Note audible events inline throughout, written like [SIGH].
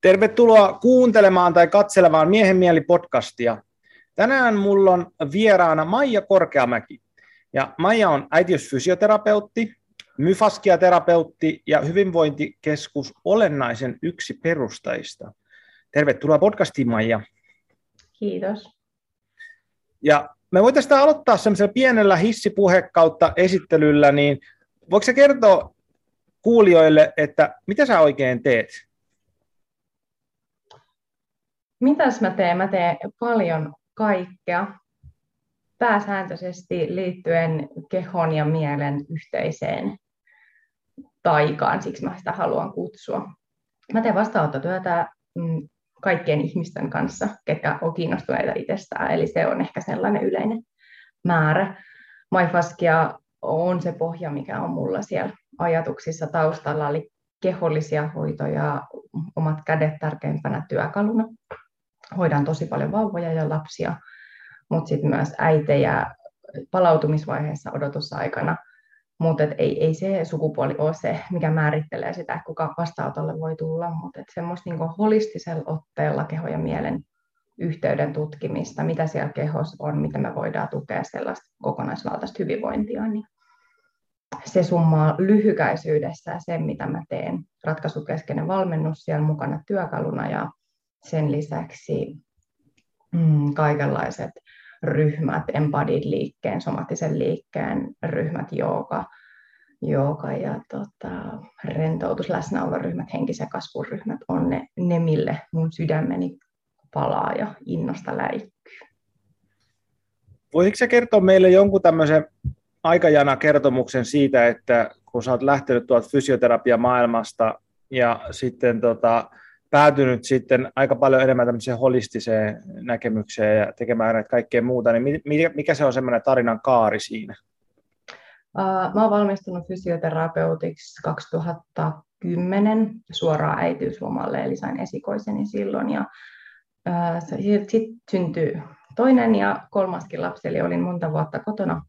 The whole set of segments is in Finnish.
Tervetuloa kuuntelemaan tai katselemaan Miehen mieli podcastia. Tänään mulla on vieraana Maija Korkeamäki. Ja Maija on äitiysfysioterapeutti, myfaskiaterapeutti ja hyvinvointikeskus Olennaisen yksi perustajista. Tervetuloa podcastiin, Maija. Kiitos. Ja me voitaisiin aloittaa semmoisella pienellä hissipuhe kautta esittelyllä, niin voiko se kertoa kuulijoille, että mitä sä oikein teet? Mitäs mä teen? Mä teen paljon kaikkea pääsääntöisesti liittyen kehon ja mielen yhteiseen taikaan, siksi mä sitä haluan kutsua. Mä teen vastaanottotyötä mm, kaikkien ihmisten kanssa, ketkä on kiinnostuneita itsestään, eli se on ehkä sellainen yleinen määrä. MyFaskia on se pohja, mikä on mulla siellä ajatuksissa taustalla, eli kehollisia hoitoja, omat kädet tärkeimpänä työkaluna hoidan tosi paljon vauvoja ja lapsia, mutta sitten myös äitejä palautumisvaiheessa odotusaikana. Mutta ei, ei se sukupuoli ole se, mikä määrittelee sitä, kuka vastaanotolle voi tulla, mutta semmoista niinku holistisella otteella keho ja mielen yhteyden tutkimista, mitä siellä kehossa on, miten me voidaan tukea sellaista kokonaisvaltaista hyvinvointia, niin se summaa lyhykäisyydessä sen, mitä mä teen. Ratkaisukeskeinen valmennus siellä mukana työkaluna ja sen lisäksi mm, kaikenlaiset ryhmät, embodied liikkeen, somaattisen liikkeen ryhmät, jooga, jooga ja tota, rentoutus, läsnäoloryhmät, henkisen kasvun ryhmät on ne, ne, mille mun sydämeni palaa ja innosta läikkyy. Voisitko kertoa meille jonkun tämmöisen aikajana kertomuksen siitä, että kun sä oot lähtenyt tuolta fysioterapiamaailmasta ja sitten tota, päätynyt sitten aika paljon enemmän tämmöiseen holistiseen näkemykseen ja tekemään näitä kaikkea muuta, niin mikä se on semmoinen tarinan kaari siinä? Mä oon valmistunut fysioterapeutiksi 2010 suoraan äitiyslomalle, eli sain esikoiseni silloin. Ja sitten syntyi toinen ja kolmaskin lapsi, eli olin monta vuotta kotona,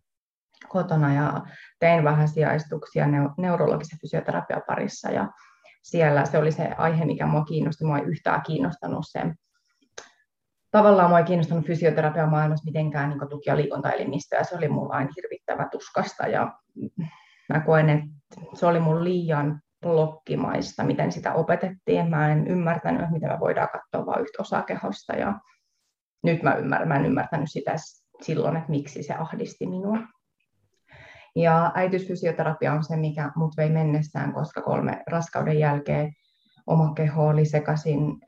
kotona ja tein vähän sijaistuksia neurologisen fysioterapian parissa. Ja siellä. Se oli se aihe, mikä mua kiinnosti. Mua ei yhtään kiinnostanut se. Tavallaan mua ei kiinnostanut fysioterapia maailmassa mitenkään niin tuki- ja liikuntaelimistöä. Se oli mulla aina hirvittävä tuskasta ja mä koen, että se oli mun liian blokkimaista, miten sitä opetettiin. Mä en ymmärtänyt, miten me voidaan katsoa vain yhtä osaa kehosta ja nyt mä, ymmärrän, mä en ymmärtänyt sitä silloin, että miksi se ahdisti minua. Ja äitiysfysioterapia on se, mikä mut vei mennessään, koska kolme raskauden jälkeen oma keho oli sekaisin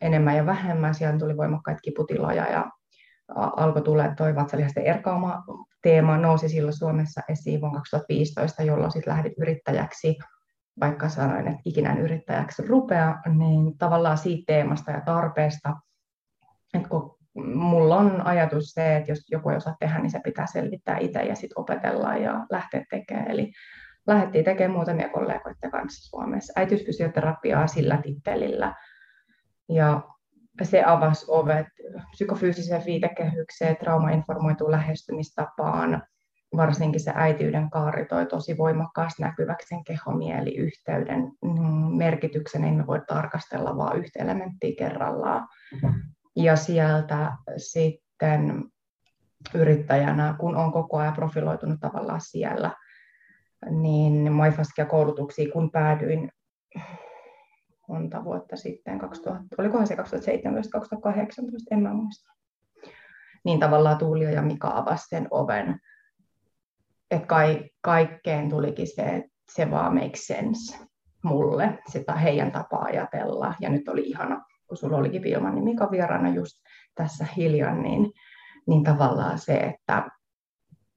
enemmän ja vähemmän. Siellä tuli voimakkaita kiputiloja ja alkoi tulla toi vatsalihasten erkauma teema nousi silloin Suomessa esiin vuonna 2015, jolloin sitten lähdin yrittäjäksi, vaikka sanoin, että ikinä yrittäjäksi rupea, niin tavallaan siitä teemasta ja tarpeesta, että kun mulla on ajatus se, että jos joku ei osaa tehdä, niin se pitää selvittää itse ja sitten opetella ja lähteä tekemään. Eli lähdettiin tekemään muutamia kollegoiden kanssa Suomessa äitiysfysioterapiaa sillä tittelillä. Ja se avasi ovet psykofyysiseen viitekehykseen, traumainformoituun lähestymistapaan. Varsinkin se äitiyden kaari toi tosi voimakkaasti näkyväksi sen kehomieliyhteyden mm, merkityksen. Emme voi tarkastella vain yhtä elementtiä kerrallaan. Ja sieltä sitten yrittäjänä, kun on koko ajan profiloitunut tavallaan siellä, niin MyFaskia koulutuksiin, kun päädyin monta vuotta sitten, 2000, olikohan se 2017-2018, en mä muista. Niin tavallaan Tuulio ja Mika avasi sen oven, että kai, kaikkeen tulikin se, että se vaan makes sense mulle, sitä heidän tapaa ajatella. Ja nyt oli ihana kun sulla olikin Vilma, niin Mika vieraana just tässä hiljan, niin, niin tavallaan se, että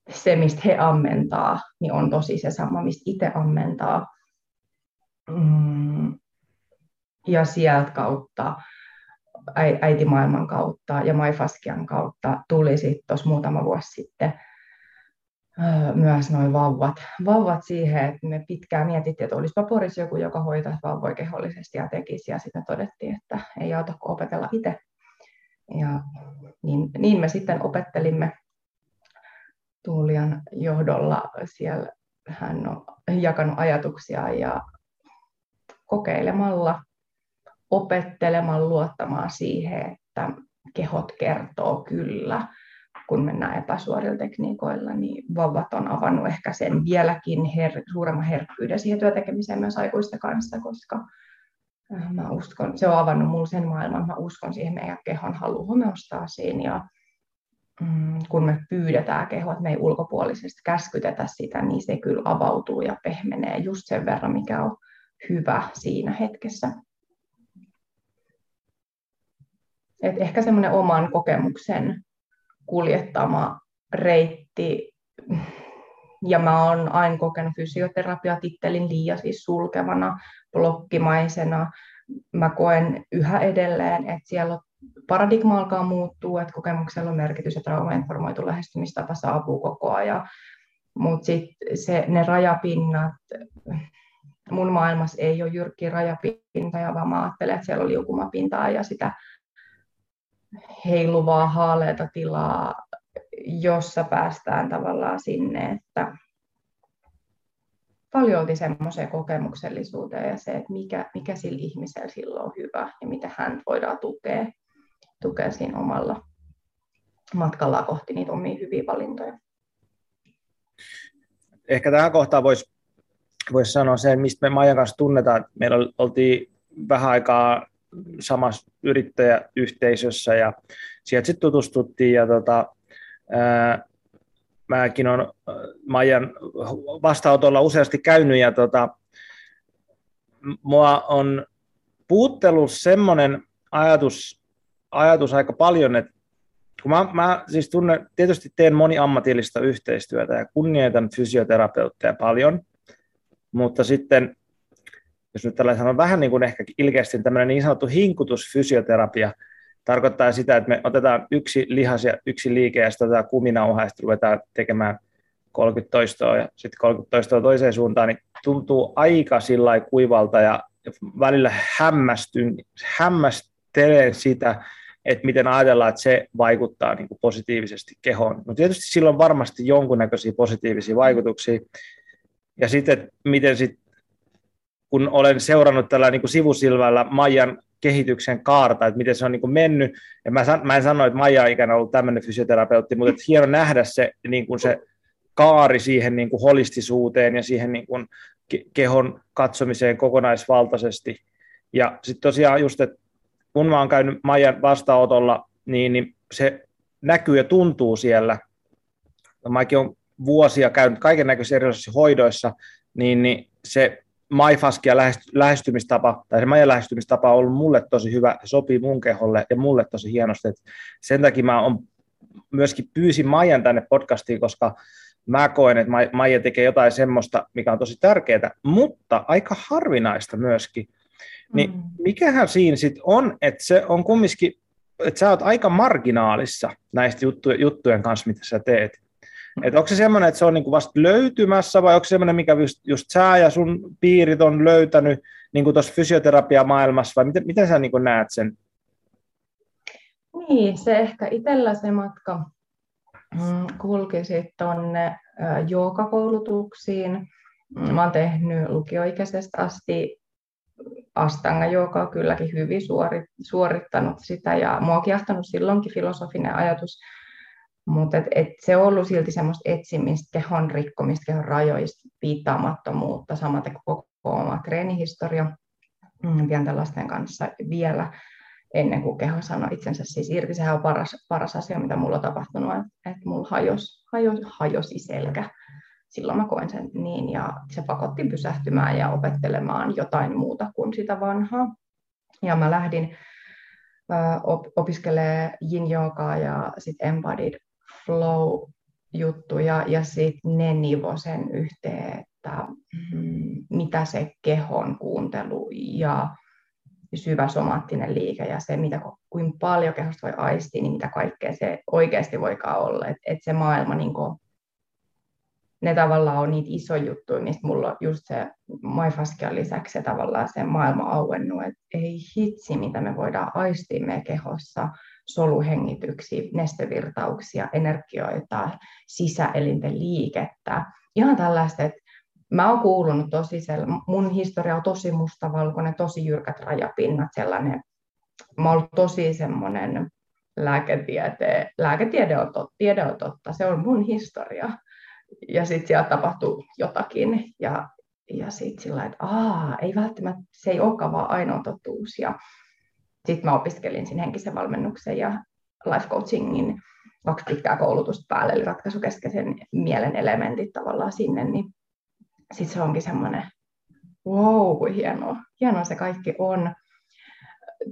se, mistä he ammentaa, niin on tosi se sama, mistä itse ammentaa. Mm, ja sieltä kautta, äitimaailman kautta ja Maifaskian kautta tuli sitten tuossa muutama vuosi sitten myös noin vauvat, vauvat siihen, että me pitkään mietittiin, että olisipa Porissa joku, joka hoitaisi vauvoja kehollisesti ja tekisi, ja sitten todettiin, että ei auta kuin opetella itse. Ja niin, niin me sitten opettelimme Tuulian johdolla. Siellä hän on jakanut ajatuksia ja kokeilemalla opettelemaan luottamaan siihen, että kehot kertoo kyllä, kun mennään epäsuorilla tekniikoilla, niin vauvat on avannut ehkä sen vieläkin her- suuremman herkkyyden siihen työtekemiseen myös aikuisten kanssa, koska äh, mä uskon, se on avannut mulle sen maailman, mä uskon siihen meidän kehon halu homeostaasiin ja mm, kun me pyydetään kehoa, että me ei ulkopuolisesti käskytetä sitä, niin se kyllä avautuu ja pehmenee just sen verran, mikä on hyvä siinä hetkessä. Et ehkä semmoinen oman kokemuksen kuljettama reitti, ja mä oon aina kokenut fysioterapiatittelin liian siis sulkevana, blokkimaisena. Mä koen yhä edelleen, että siellä paradigma alkaa muuttua, että kokemuksella on merkitys ja traumainformoitu lähestymistapa saapuu koko ajan. Mutta sitten ne rajapinnat, mun maailmassa ei ole jyrkkiä rajapintoja, vaan mä ajattelen, että siellä on liukumapintaa ja sitä heiluvaa haaleita tilaa, jossa päästään tavallaan sinne, että paljon semmoiseen kokemuksellisuuteen ja se, että mikä, mikä sillä ihmisellä silloin on hyvä ja mitä hän voidaan tukea, tukea siinä omalla matkalla kohti niitä omia hyviä valintoja. Ehkä tähän kohtaan voisi vois sanoa sen, mistä me Maijan kanssa tunnetaan. Meillä oltiin vähän aikaa samassa yrittäjäyhteisössä ja sieltä sitten tutustuttiin ja tota, ää, mäkin olen Maijan vastaanotolla useasti käynyt ja tota, mua on puuttellut semmoinen ajatus, ajatus aika paljon, että kun mä, mä siis tunnen, tietysti teen moniammatillista yhteistyötä ja kunnioitan fysioterapeutteja paljon, mutta sitten jos nyt tällä sanon vähän niin kuin ehkä ilkeästi tämmöinen niin sanottu hinkutusfysioterapia, tarkoittaa sitä, että me otetaan yksi lihas ja yksi liike ja sitten otetaan kuminauha ja sitten ruvetaan tekemään 30 toistoa ja sitten 30 toistoa toiseen suuntaan, niin tuntuu aika sillä kuivalta ja välillä hämmästyn, hämmästelen sitä, että miten ajatellaan, että se vaikuttaa niin kuin positiivisesti kehoon. No tietysti sillä on varmasti jonkunnäköisiä positiivisia vaikutuksia. Ja sitten, miten sit kun olen seurannut tällä niin kuin sivusilmällä Maijan kehityksen kaarta, että miten se on niin kuin mennyt. Ja mä, mä en sano, että Maija on ikään ollut tämmöinen fysioterapeutti, mutta että hieno nähdä se, niin kuin se kaari siihen niin kuin holistisuuteen ja siihen niin kuin kehon katsomiseen kokonaisvaltaisesti. Ja sitten tosiaan just, että kun mä oon käynyt Maijan vastaanotolla, niin, niin se näkyy ja tuntuu siellä. Mäkin olen vuosia käynyt kaiken näköisissä erilaisissa hoidoissa, niin, niin se MyFaskia lähestymistapa, tai se Maija lähestymistapa on ollut mulle tosi hyvä, se sopii mun keholle ja mulle tosi hienosti. Et sen takia mä on, myöskin pyysin Maijan tänne podcastiin, koska mä koen, että Maija tekee jotain semmoista, mikä on tosi tärkeää, mutta aika harvinaista myöskin. Niin mm. mikähän siinä sitten on, että se on kumminkin, että sä oot aika marginaalissa näistä juttujen, juttujen kanssa, mitä sä teet. Et onko se semmoinen, että se on niinku vasta löytymässä vai onko se semmoinen, mikä just, just sä ja sun piirit on löytänyt niin tuossa fysioterapiamaailmassa vai miten, miten sä niinku näet sen? Niin, se ehkä itsellä se matka mm, kulki sitten tuonne joogakoulutuksiin. Mm, mä oon tehnyt lukioikäisestä asti astanga on kylläkin hyvin suorittanut sitä ja mua on kiehtonut silloinkin filosofinen ajatus mutta et, et se on ollut silti semmoista etsimistä, kehon rikkomista, kehon rajoista, piittaamattomuutta, samaten kuin koko oma treenihistoria mm, pienten lasten kanssa vielä ennen kuin keho sanoi itsensä siis irti. Sehän on paras, paras asia, mitä mulla on tapahtunut, että et mulla hajos, hajos, hajosi selkä. Silloin mä koen sen niin, ja se pakotti pysähtymään ja opettelemaan jotain muuta kuin sitä vanhaa. Ja mä lähdin opiskelee yin ja sitten embodied flow-juttuja ja sitten ne nivo sen yhteen, että mm, mitä se kehon kuuntelu ja syvä somaattinen liike ja se, mitä, kuin paljon kehosta voi aistia, niin mitä kaikkea se oikeasti voikaan olla. Että et se maailma niin kuin, ne tavallaan on niitä isoja juttuja, mistä mulla on just se MyFascian lisäksi se tavallaan se maailma auennut, että ei hitsi, mitä me voidaan aistia meidän kehossa, soluhengityksiä, nestevirtauksia, energioita, sisäelinten liikettä. Ihan tällaista, että mä oon kuulunut tosi, mun historia on tosi mustavalkoinen, tosi jyrkät rajapinnat, sellainen, mä oon ollut tosi semmoinen lääketiede, lääketiede on, totta, tiede on totta, se on mun historia. Ja sitten siellä tapahtuu jotakin ja, ja sitten sillä että aa, ei välttämättä, se ei olekaan vaan ainoa totuus. Ja sitten mä opiskelin siinä henkisen valmennuksen ja life coachingin kaksi pitkää koulutusta päälle, eli ratkaisukeskeisen mielen elementit tavallaan sinne, niin sitten se onkin semmoinen, wow, hienoa, hienoa se kaikki on.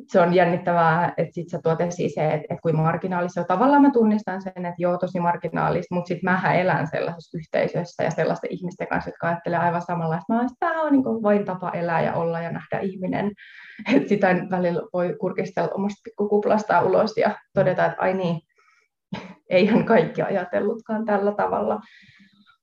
Se on jännittävää, että sitten sä tuot esiin se, että, että kuin marginaalista. Tavallaan mä tunnistan sen, että joo, tosi marginaalista, mutta sitten mähän elän sellaisessa yhteisössä ja sellaisten ihmisten kanssa, jotka ajattelee aivan samalla, että mä tämä on niin vain tapa elää ja olla ja nähdä ihminen. [LAUGHS] Että sitä välillä voi kurkistella omasta pikkukuplastaan ulos ja todeta, että ai niin, [LAUGHS] eihän kaikki ajatellutkaan tällä tavalla.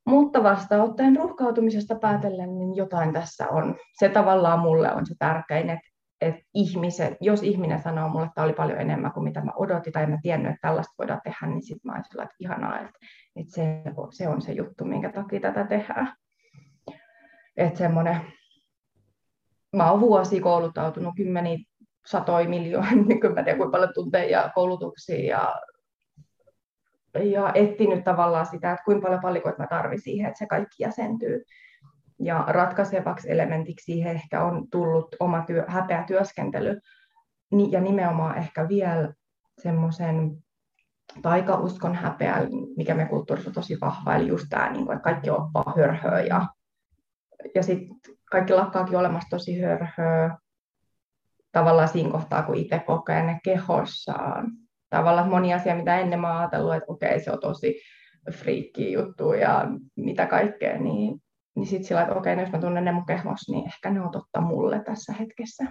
Mutta vastaanottajan ruuhkautumisesta päätellen, niin jotain tässä on. Se tavallaan mulle on se tärkein, että, että ihmiset, jos ihminen sanoo mulle, että tämä oli paljon enemmän kuin mitä mä odotin, tai mä tiennyt, että tällaista voidaan tehdä, niin sitten mä olen että ihanaa, että, että se, se on se juttu, minkä takia tätä tehdään. Että semmoinen, mä oon vuosi kouluttautunut kymmeniä satoja miljoonia, [LAUGHS] niin mä tiedän kuinka paljon tunteja ja koulutuksia ja ja etsinyt tavallaan sitä, että kuinka paljon palikoita mä tarvitsen siihen, että se kaikki jäsentyy. Ja ratkaisevaksi elementiksi siihen ehkä on tullut oma työ, häpeä työskentely. Ja nimenomaan ehkä vielä semmoisen taikauskon häpeä, mikä me kulttuurissa on tosi vahva, eli just tämä, niin että kaikki on vaan hörhöä ja, ja sitten kaikki lakkaakin olemassa tosi hörhöä. Tavallaan siinä kohtaa, kun itse kokee ne kehossaan. Tavallaan moni asia, mitä ennen mä ajatellut, että okei, se on tosi friikki juttu ja mitä kaikkea, niin, niin sitten sillä, että okei, no jos mä tunnen ne mun kehmos, niin ehkä ne on totta mulle tässä hetkessä.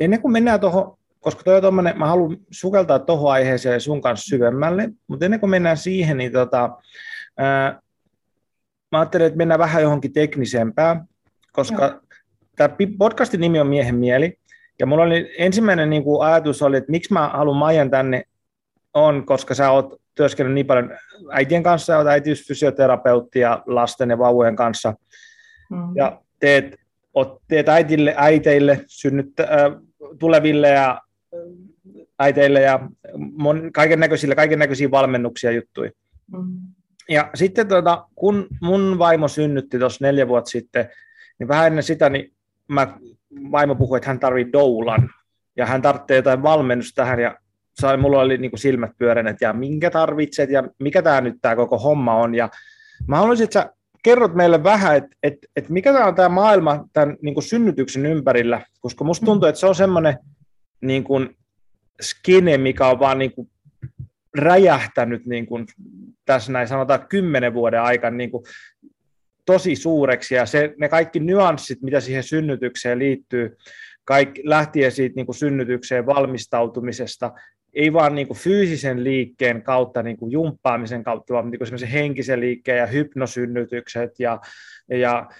Ennen kuin mennään tuohon, koska toi on tommonen, mä haluan sukeltaa tuohon aiheeseen sun kanssa syvemmälle, mutta ennen kuin mennään siihen, niin tota, ää, mä ajattelin, että mennään vähän johonkin teknisempään, koska tämä podcastin nimi on Miehen mieli, ja mulla oli ensimmäinen niin kuin ajatus oli, että miksi mä haluan Maijan tänne on, koska sä oot työskennellyt niin paljon äitien kanssa, olet äitiysfysioterapeutti ja lasten ja vauvojen kanssa, mm. ja teet, oot, teet äitille, äiteille, synnyttä, äh, tuleville ja äiteille ja mon, kaiken näköisille, kaiken näköisiä valmennuksia juttuja. Mm. Ja sitten tuota, kun mun vaimo synnytti tuossa neljä vuotta sitten, niin vähän ennen sitä, niin mä vaimo puhui, että hän tarvii doulan ja hän tarvitsee jotain valmennusta tähän ja sai, mulla oli niin kuin silmät pyörenet ja minkä tarvitset ja mikä tämä nyt tämä koko homma on. Ja mä haluaisin, että sä kerrot meille vähän, että, että, että mikä tämä on tämä maailma tämän niin kuin synnytyksen ympärillä, koska musta tuntuu, että se on semmoinen niin kuin skene, mikä on vaan niin kuin räjähtänyt niin kuin tässä näin sanotaan kymmenen vuoden aikana niin kuin tosi suureksi. Ja se, ne kaikki nyanssit, mitä siihen synnytykseen liittyy, kaikki, lähtien siitä niin kuin synnytykseen valmistautumisesta, ei vaan niin kuin fyysisen liikkeen kautta, niin kuin jumppaamisen kautta, vaan niin kuin henkisen liikkeen ja hypnosynnytykset ja, ja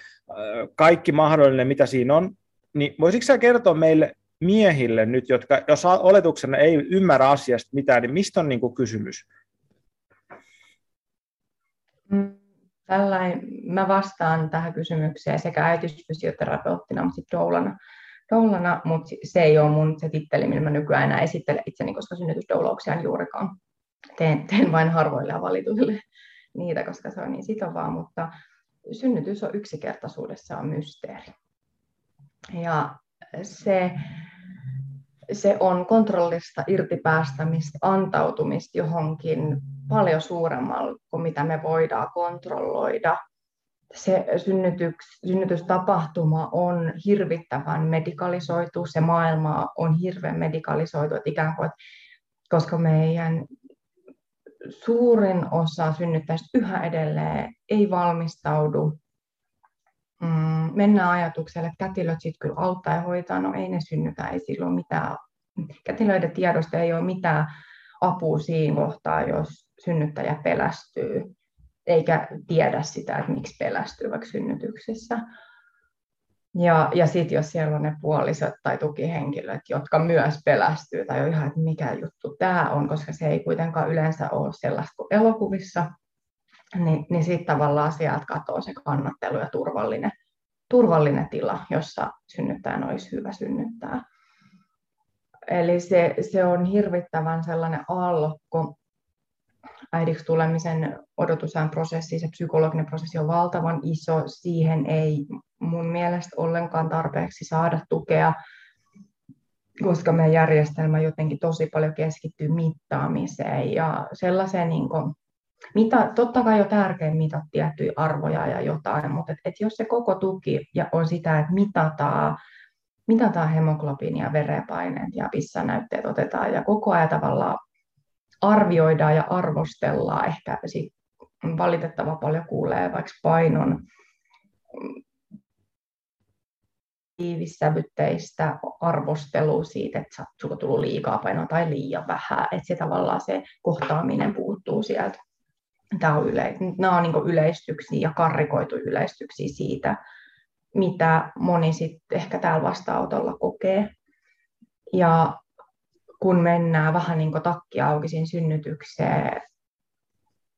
kaikki mahdollinen, mitä siinä on, niin voisitko sä kertoa meille miehille nyt, jotka, jos oletuksena ei ymmärrä asiasta mitään, niin mistä on niin kuin kysymys? Mm tällainen, mä vastaan tähän kysymykseen sekä äitiysfysioterapeuttina, mutta sitten doulana, doulana, mutta se ei ole mun se titteli, millä mä nykyään enää esittelen itseni, koska synnytysdoulauksia en juurikaan. Teen, teen vain harvoille ja valituille niitä, koska se on niin sitovaa, mutta synnytys on yksinkertaisuudessaan mysteeri. Ja se, se on kontrollista irtipäästämistä, antautumista johonkin paljon suuremmalla kuin mitä me voidaan kontrolloida. Se synnytyks, synnytystapahtuma on hirvittävän medikalisoitu, se maailma on hirveän medikalisoitu, että ikään kuin, koska meidän suurin osa synnyttäjistä yhä edelleen ei valmistaudu. Mm, mennään ajatukselle, että kätilöt sitten kyllä auttaa ja hoitaa, no ei ne synnytä, ei silloin mitään. Kätilöiden tiedosta ei ole mitään apua siinä kohtaa, jos synnyttäjä pelästyy, eikä tiedä sitä, että miksi pelästyy vaikka synnytyksessä. Ja, ja sitten jos siellä on ne puolisot tai tukihenkilöt, jotka myös pelästyy tai on ihan, että mikä juttu tämä on, koska se ei kuitenkaan yleensä ole sellaista kuin elokuvissa, niin, niin sitten tavallaan sieltä katoaa se kannattelu ja turvallinen, turvallinen tila, jossa synnyttäjän olisi hyvä synnyttää. Eli se, se on hirvittävän sellainen aallokko. Äidiksi tulemisen odotusajan prosessi, se psykologinen prosessi on valtavan iso. Siihen ei mun mielestä ollenkaan tarpeeksi saada tukea, koska meidän järjestelmä jotenkin tosi paljon keskittyy mittaamiseen ja sellaiseen niin kuin, mitä, totta kai on tärkein mitata tiettyjä arvoja ja jotain, mutta et, et jos se koko tuki ja on sitä, että mitataan, mitataan hemoglobiinia, verenpaineet ja pissanäytteet otetaan ja koko ajan tavallaan arvioidaan ja arvostellaan, ehkä valitettava paljon kuulee vaikka painon tiivissävytteistä arvostelua siitä, että sulla tullut liikaa painoa tai liian vähän, että se tavallaan se kohtaaminen puuttuu sieltä. Tämä on yle, nämä on niin yleistyksiä ja karrikoitu yleistyksiä siitä, mitä moni sitten ehkä täällä vastaanotolla kokee. Ja kun mennään vähän niin kuin takki auki siinä synnytykseen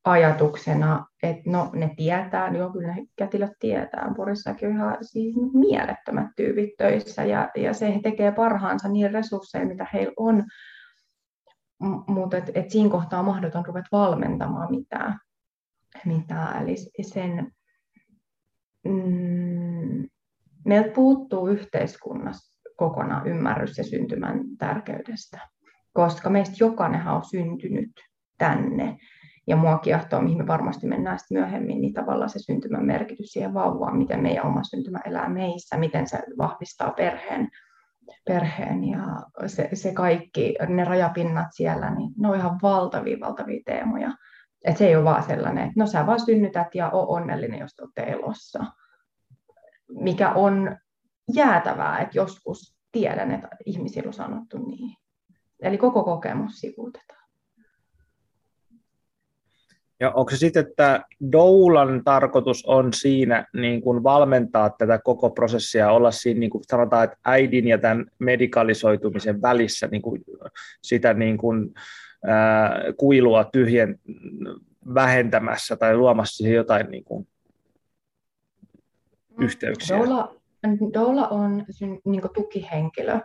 ajatuksena, että no ne tietää, niin joo, kyllä ne kätilöt tietää. Porissakin on ihan siis mielettömät tyypit töissä ja, ja se tekee parhaansa niin resursseja, mitä heillä on. Mutta et, et siinä kohtaa on mahdoton ruveta valmentamaan mitään. mitään. Eli sen, mm, meiltä puuttuu yhteiskunnassa kokonaan ymmärrys ja syntymän tärkeydestä, koska meistä jokainen on syntynyt tänne ja mua kiehtoo, mihin me varmasti mennään sitten myöhemmin, niin tavallaan se syntymän merkitys siihen vauvaan, miten meidän oma syntymä elää meissä, miten se vahvistaa perheen, perheen ja se, se kaikki, ne rajapinnat siellä, niin ne on ihan valtavia, valtavia teemoja. Et se ei ole vaan sellainen, että no sä vaan synnytät ja o onnellinen, jos olette elossa. Mikä on jäätävää, että joskus tiedän, että ihmisillä on sanottu niin. Eli koko kokemus sivuutetaan. Ja onko se sitten, että doulan tarkoitus on siinä niin kuin valmentaa tätä koko prosessia, olla siinä niin kuin sanotaan, että äidin ja tämän medikalisoitumisen välissä niin kuin sitä niin kuin, ää, kuilua tyhjen vähentämässä tai luomassa siihen jotain niin kuin, yhteyksiä? Doula, doula on niin kuin tukihenkilö,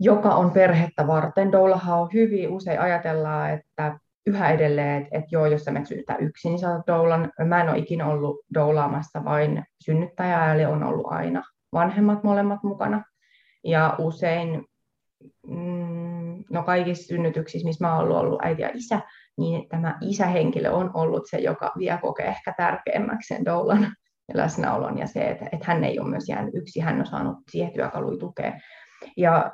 joka on perhettä varten. Doulahan on hyvin usein ajatellaan, että yhä edelleen, että, että joo, jos sä menet synnyttää yksin, niin sä doulan. Mä en ole ikinä ollut doulaamassa vain synnyttäjää, eli on ollut aina vanhemmat molemmat mukana. Ja usein, mm, no kaikissa synnytyksissä, missä mä oon ollut, ollut äiti ja isä, niin tämä isähenkilö on ollut se, joka vie kokee ehkä tärkeämmäksi sen doulan läsnäolon ja se, että, että hän ei ole myös jäänyt yksi, hän on saanut siihen työkaluja tukea. Ja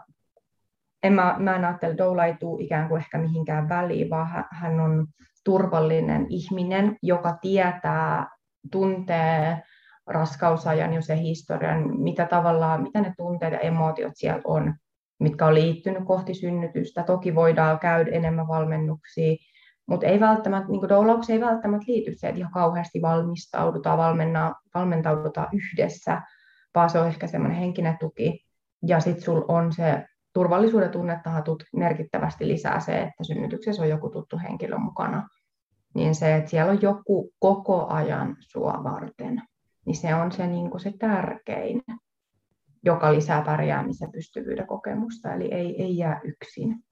en mä, mä en ajattele, Doula ei tule ikään kuin ehkä mihinkään väliin, vaan hän on turvallinen ihminen, joka tietää, tuntee raskausajan jo se historian, mitä tavallaan, mitä ne tunteet ja emotiot siellä on, mitkä on liittynyt kohti synnytystä. Toki voidaan käydä enemmän valmennuksia, mutta ei välttämättä, niin ei välttämättä liity se, että ihan kauheasti valmistaudutaan, valmentaudutaan yhdessä, vaan se on ehkä semmoinen henkinen tuki. Ja sitten sulla on se turvallisuuden tunnettahan merkittävästi lisää se, että synnytyksessä on joku tuttu henkilö mukana. Niin se, että siellä on joku koko ajan sua varten, niin se on se, niin kuin se tärkein, joka lisää pärjäämisen pystyvyyden kokemusta, eli ei, ei jää yksin.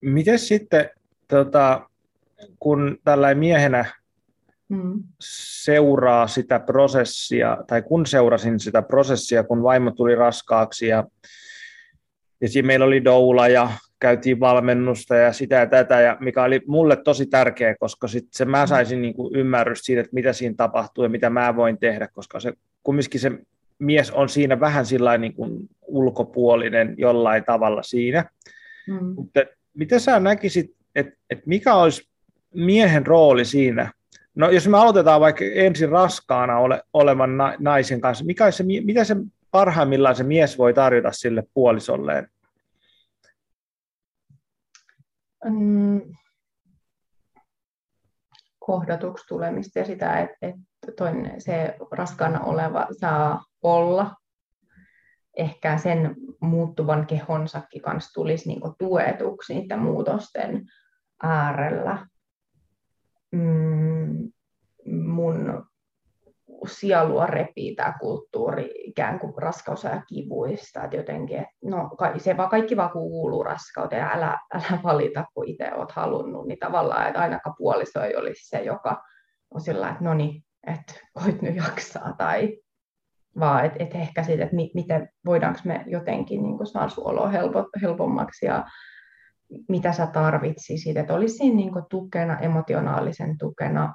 Miten sitten, tota, kun tällä miehenä mm. seuraa sitä prosessia, tai kun seurasin sitä prosessia, kun vaimo tuli raskaaksi ja, ja siinä meillä oli doula ja käytiin valmennusta ja sitä ja tätä, ja mikä oli mulle tosi tärkeä, koska sit se mä saisin niin kuin ymmärrys siitä, että mitä siinä tapahtuu ja mitä mä voin tehdä, koska se kumminkin se mies on siinä vähän sillä niin kuin ulkopuolinen jollain tavalla siinä. Mm. Mutta miten sä näkisit, että, että mikä olisi miehen rooli siinä, No jos me aloitetaan vaikka ensin raskaana ole, olevan na, naisen kanssa, mikä se, mitä se parhaimmillaan se mies voi tarjota sille puolisolleen? Mm, kohdatuksi tulemista ja sitä, että, että toinen, se raskaana oleva saa olla. Ehkä sen muuttuvan kehonsakin kanssa tulisi niin tuetuksi niiden muutosten äärellä mm, mun sielua repii tämä kulttuuri ikään kuin raskaus ja kivuista, että jotenkin, että no se vaan kaikki vaan kuuluu raskauteen ja älä, älä valita, kun itse olet halunnut, niin tavallaan, että ainakaan puoliso ei olisi se, joka on sillä että no niin, että koit nyt jaksaa, tai vaan että et ehkä siitä, että mi, miten voidaanko me jotenkin niin saada sun helpo, helpommaksi ja mitä sä tarvitsisit, että olisi siinä niin tukena, emotionaalisen tukena,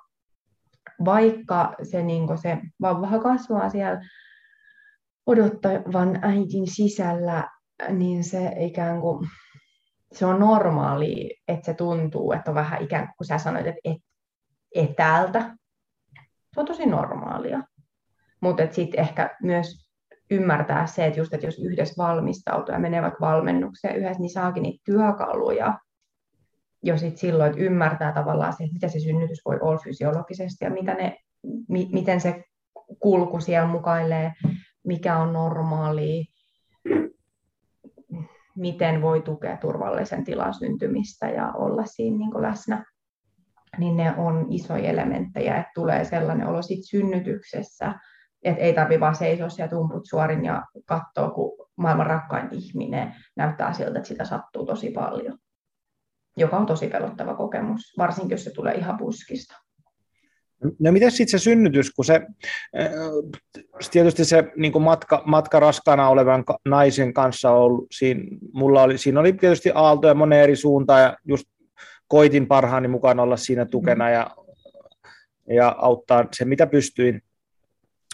vaikka se, niin se vauva kasvaa siellä odottavan äidin sisällä, niin se ikään kuin se on normaali, että se tuntuu, että on vähän ikään kuin, sä sanoit, että et, etäältä. Se on tosi normaalia. Mutta sitten ehkä myös ymmärtää se, että, just, että jos yhdessä valmistautuu ja menee vaikka valmennukseen yhdessä, niin saakin niitä työkaluja. Jo sit silloin, että ymmärtää tavallaan se, että mitä se synnytys voi olla fysiologisesti ja mitä ne, mi, miten se kulku siellä mukailee, mikä on normaali, miten voi tukea turvallisen tilan syntymistä ja olla siinä niin läsnä, niin ne on isoja elementtejä, että tulee sellainen olo sit synnytyksessä, että ei tarvitse vaan seisoa siellä tumput suorin ja katsoa, kun maailman rakkain ihminen näyttää siltä, että sitä sattuu tosi paljon joka on tosi pelottava kokemus, varsinkin jos se tulee ihan puskista. No miten sitten se synnytys, kun se, äh, tietysti se niin matka, matka raskaana olevan naisen kanssa on ollut, siinä, mulla oli, siinä oli tietysti aaltoja monen eri suuntaan ja just koitin parhaani mukaan olla siinä tukena ja, ja auttaa se, mitä pystyin.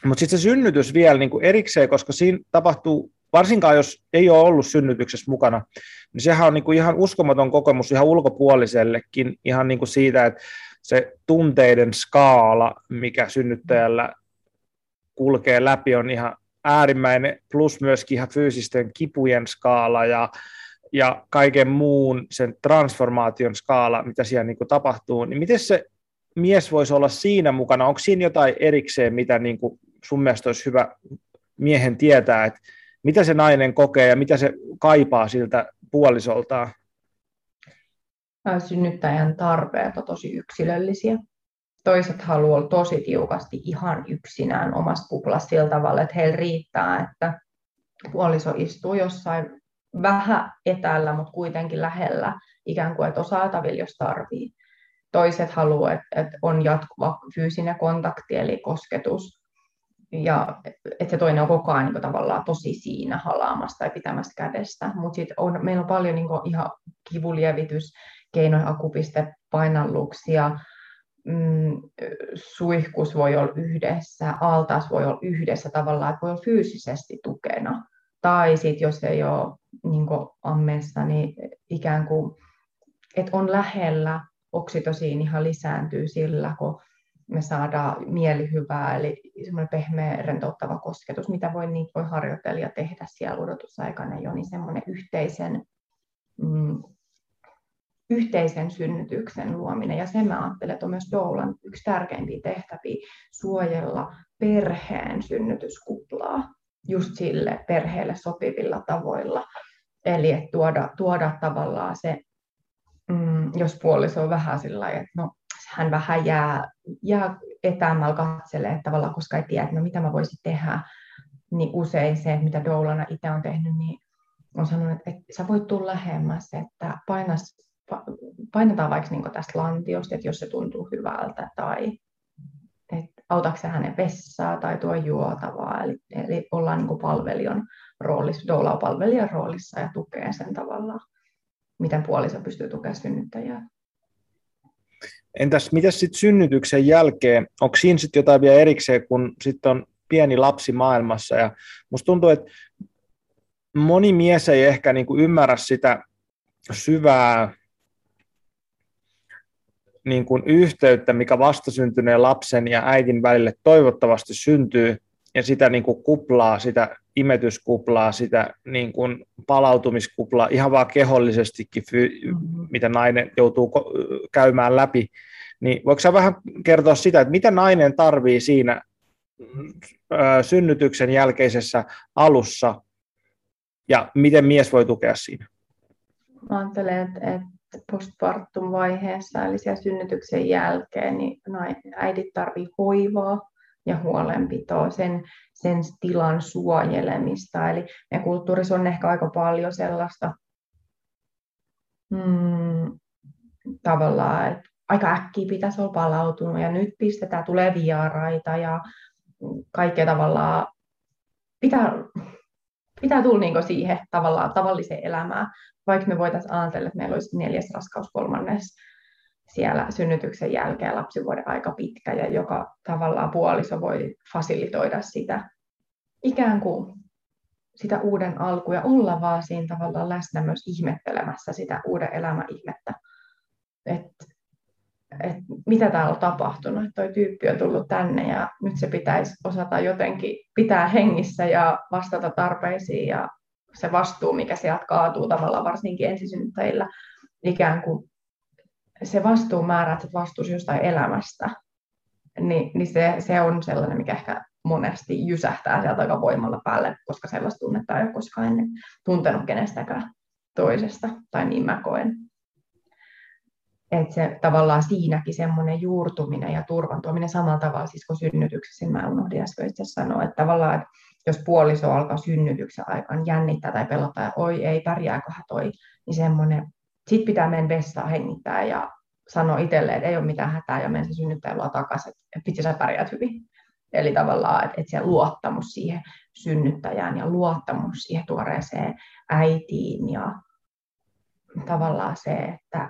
Mutta sitten se synnytys vielä niin kuin erikseen, koska siinä tapahtuu varsinkaan jos ei ole ollut synnytyksessä mukana, niin sehän on niin kuin ihan uskomaton kokemus ihan ulkopuolisellekin, ihan niin kuin siitä, että se tunteiden skaala, mikä synnyttäjällä kulkee läpi, on ihan äärimmäinen, plus myöskin ihan fyysisten kipujen skaala ja, ja kaiken muun sen transformaation skaala, mitä siellä niin kuin tapahtuu, niin miten se mies voisi olla siinä mukana? Onko siinä jotain erikseen, mitä niin kuin sun mielestä olisi hyvä miehen tietää, että mitä se nainen kokee ja mitä se kaipaa siltä puolisoltaan? Synnyttäjän tarpeet on tosi yksilöllisiä. Toiset haluaa tosi tiukasti ihan yksinään omassa kuplassa sillä tavalla, että heillä riittää, että puoliso istuu jossain vähän etäällä, mutta kuitenkin lähellä, ikään kuin, että on saatavilla, jos tarvii. Toiset haluaa, että, että on jatkuva fyysinen kontakti, eli kosketus, ja että se toinen on koko ajan niin tavallaan tosi siinä halaamassa tai pitämässä kädestä. Mutta sitten on, meillä on paljon niin ihan kivulievityskeinoja, akupiste, painalluksia, mm, suihkus voi olla yhdessä, altaas voi olla yhdessä tavallaan, että voi olla fyysisesti tukena. Tai sitten jos ei ole niin ammeessa, niin ikään kuin, että on lähellä, oksitosiinihan lisääntyy sillä, kun me saadaan mielihyvää, eli semmoinen pehmeä, rentouttava kosketus, mitä voi, niitä voi harjoitella ja tehdä siellä odotusaikana jo, niin semmoinen yhteisen, mm, yhteisen synnytyksen luominen. Ja sen mä ajattelen, että on myös Doulan yksi tärkeimpiä tehtäviä suojella perheen synnytyskuplaa just sille perheelle sopivilla tavoilla. Eli että tuoda, tuoda tavallaan se, mm, jos puoliso on vähän sillä että no hän vähän jää, jää etäämällä katselee tavallaan, koska ei tiedä, että no mitä mä voisin tehdä, niin usein se, mitä Doulana itse on tehnyt, niin on sanonut, että, että sä voit tulla lähemmäs, että painas, painetaan vaikka niin tästä lantiosta, että jos se tuntuu hyvältä, tai että autatko hänen vessaa tai tuo juotavaa, eli, eli ollaan niin palvelijan roolissa, Doula palvelijan roolissa ja tukee sen tavallaan, miten puoliso pystyy tukemaan synnyttäjää. Entäs mitä sitten synnytyksen jälkeen? Onko siinä sitten jotain vielä erikseen, kun sitten on pieni lapsi maailmassa? Ja musta tuntuu, että moni mies ei ehkä niinku ymmärrä sitä syvää niin kuin yhteyttä, mikä vastasyntyneen lapsen ja äidin välille toivottavasti syntyy, ja sitä niin kuin kuplaa, sitä imetyskuplaa, sitä niin kuin palautumiskuplaa, ihan vaan kehollisestikin, mm-hmm. mitä nainen joutuu käymään läpi, niin voiko sä vähän kertoa sitä, että mitä nainen tarvii siinä synnytyksen jälkeisessä alussa, ja miten mies voi tukea siinä? Mä ajattelen, että, että postpartum-vaiheessa, eli siellä synnytyksen jälkeen, niin äidit tarvitsevat hoivaa ja huolenpitoa, sen, sen tilan suojelemista. Eli meidän kulttuurissa on ehkä aika paljon sellaista mm, tavallaan, että aika äkkiä pitäisi olla palautunut ja nyt pistetään, tulee vieraita ja kaikkea tavallaan pitää, pitää tulla niin siihen tavallaan tavalliseen elämään, vaikka me voitaisiin ajatella, että meillä olisi neljäs raskaus, kolmannes siellä synnytyksen jälkeen lapsivuoden aika pitkä ja joka tavallaan puoliso voi fasilitoida sitä ikään kuin sitä uuden alkua ja olla vaan siinä tavallaan läsnä myös ihmettelemässä sitä uuden elämän ihmettä. Että et mitä täällä on tapahtunut, että toi tyyppi on tullut tänne ja nyt se pitäisi osata jotenkin pitää hengissä ja vastata tarpeisiin ja se vastuu, mikä sieltä kaatuu tavallaan varsinkin ensisynnyttäjillä, ikään kuin se vastuu määrää, että vastuus jostain elämästä, niin, niin se, se on sellainen, mikä ehkä monesti jysähtää sieltä aika voimalla päälle, koska sellaista tunnetta ei ole koskaan ennen tuntenut kenestäkään toisesta, tai niin mä koen. Että se tavallaan siinäkin semmoinen juurtuminen ja turvan tuominen samalla tavalla siis kuin synnytyksessä, mä unohdin äsken sanoa, että tavallaan, että jos puoliso alkaa synnytyksen aikaan jännittää tai pelottaa, ja oi ei, pärjääköhän toi, niin semmoinen, sit pitää mennä vessaan hengittää ja sanoa itselleen, että ei ole mitään hätää ja mennä se synnyttäjä luo takaisin, että vitsi sä pärjäät hyvin. Eli tavallaan, että, että se luottamus siihen synnyttäjään ja luottamus siihen tuoreeseen äitiin ja tavallaan se, että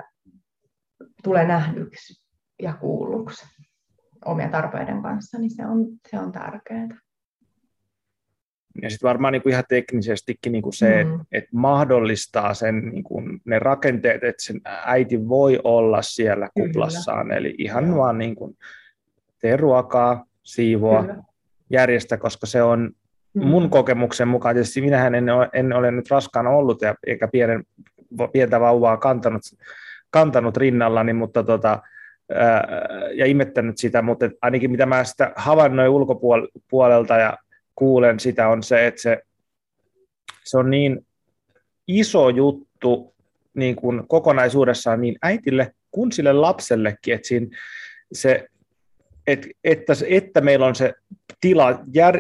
tulee nähdyksi ja kuulluksi omien tarpeiden kanssa, niin se on, se on tärkeää. Ja sitten varmaan niin kuin ihan teknisestikin niin kuin se, mm. että et mahdollistaa sen, niin kuin ne rakenteet, että sen äiti voi olla siellä kuplassaan. Kyllä. Eli ihan Kyllä. vaan niin kuin, tee ruokaa, siivoa, Kyllä. järjestä, koska se on mm. mun kokemuksen mukaan, tietysti minähän en ole, en ole nyt raskaana ollut ja, eikä pienen, pientä vauvaa kantanut, kantanut rinnallani, mutta tota, ja imettänyt sitä, mutta ainakin mitä mä sitä havainnoin ulkopuolelta ja kuulen sitä, on se, että se, se on niin iso juttu niin kuin kokonaisuudessaan niin äitille kuin sille lapsellekin, että siinä se, että, että, että meillä on se tila jär,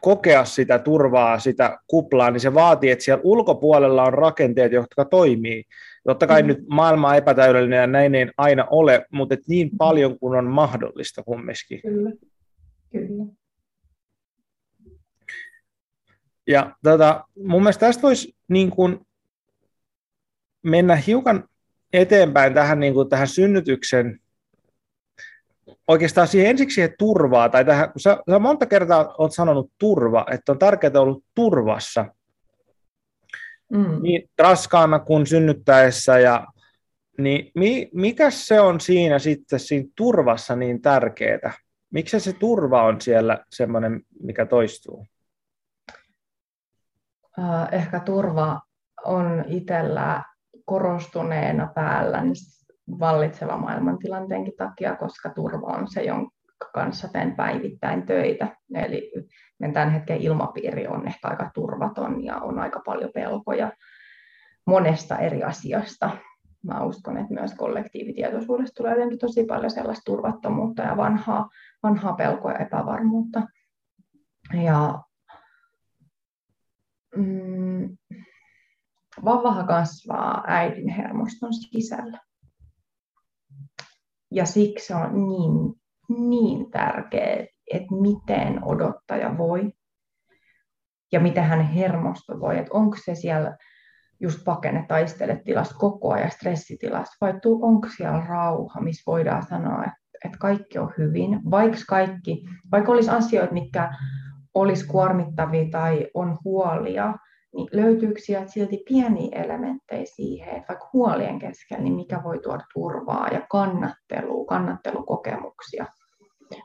kokea sitä turvaa, sitä kuplaa, niin se vaatii, että siellä ulkopuolella on rakenteet, jotka toimii. Totta kai mm. nyt maailma on epätäydellinen ja näin ei aina ole, mutta et niin paljon kuin on mahdollista kumminkin. Kyllä, kyllä. Ja tota, mun mielestä tästä voisi niin kuin mennä hiukan eteenpäin tähän, niin kuin tähän synnytyksen, oikeastaan siihen ensiksi siihen turvaa, tai tähän, kun sä, sä monta kertaa olet sanonut turva, että on tärkeää olla turvassa, mm. niin raskaana kuin synnyttäessä, ja niin mi, mikä se on siinä sitten siinä turvassa niin tärkeää? Miksi se turva on siellä semmoinen, mikä toistuu? Ehkä turva on itsellä korostuneena päällä niin vallitseva maailmantilanteenkin takia, koska turva on se, jonka kanssa teen päivittäin töitä. Eli tämän hetken ilmapiiri on ehkä aika turvaton ja on aika paljon pelkoja monesta eri asiasta. Mä uskon, että myös kollektiivitietoisuudesta tulee jotenkin tosi paljon sellaista turvattomuutta ja vanhaa, vanhaa pelkoa ja epävarmuutta. Ja mm, vauvahan kasvaa äidin hermoston sisällä. Ja siksi on niin, niin tärkeää, että miten odottaja voi ja miten hän hermosto voi, että onko se siellä just pakene taistele tilassa koko ajan stressitilassa, vai onko siellä rauha, missä voidaan sanoa, että, että kaikki on hyvin, vaikka kaikki, vaikka olisi asioita, mitkä olisi kuormittavia tai on huolia, niin löytyykö sieltä silti pieniä elementtejä siihen, että vaikka huolien keskellä, niin mikä voi tuoda turvaa ja kannattelua, kannattelukokemuksia.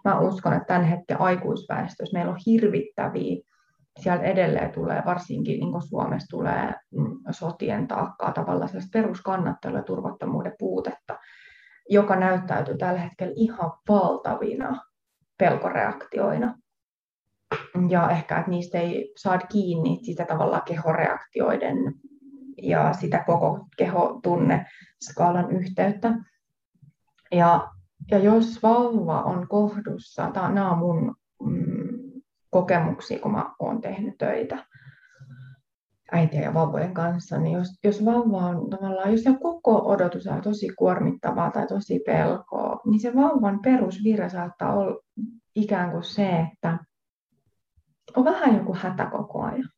Mä uskon, että tämän hetken aikuisväestössä meillä on hirvittäviä, sieltä edelleen tulee, varsinkin niin Suomessa tulee mm, sotien taakkaa, tavallaan sellaista peruskannattelua ja turvattomuuden puutetta, joka näyttäytyy tällä hetkellä ihan valtavina pelkoreaktioina ja ehkä, että niistä ei saa kiinni sitä tavallaan kehoreaktioiden ja sitä koko kehotunne skaalan yhteyttä. Ja, ja jos vauva on kohdussa, tämä on mun mm, kokemuksia, kun mä oon tehnyt töitä äitien ja vauvojen kanssa, niin jos, jos vauva on tavallaan, jos se koko odotus on tosi kuormittavaa tai tosi pelkoa, niin se vauvan perusvirre saattaa olla ikään kuin se, että on vähän joku hätä koko ajan.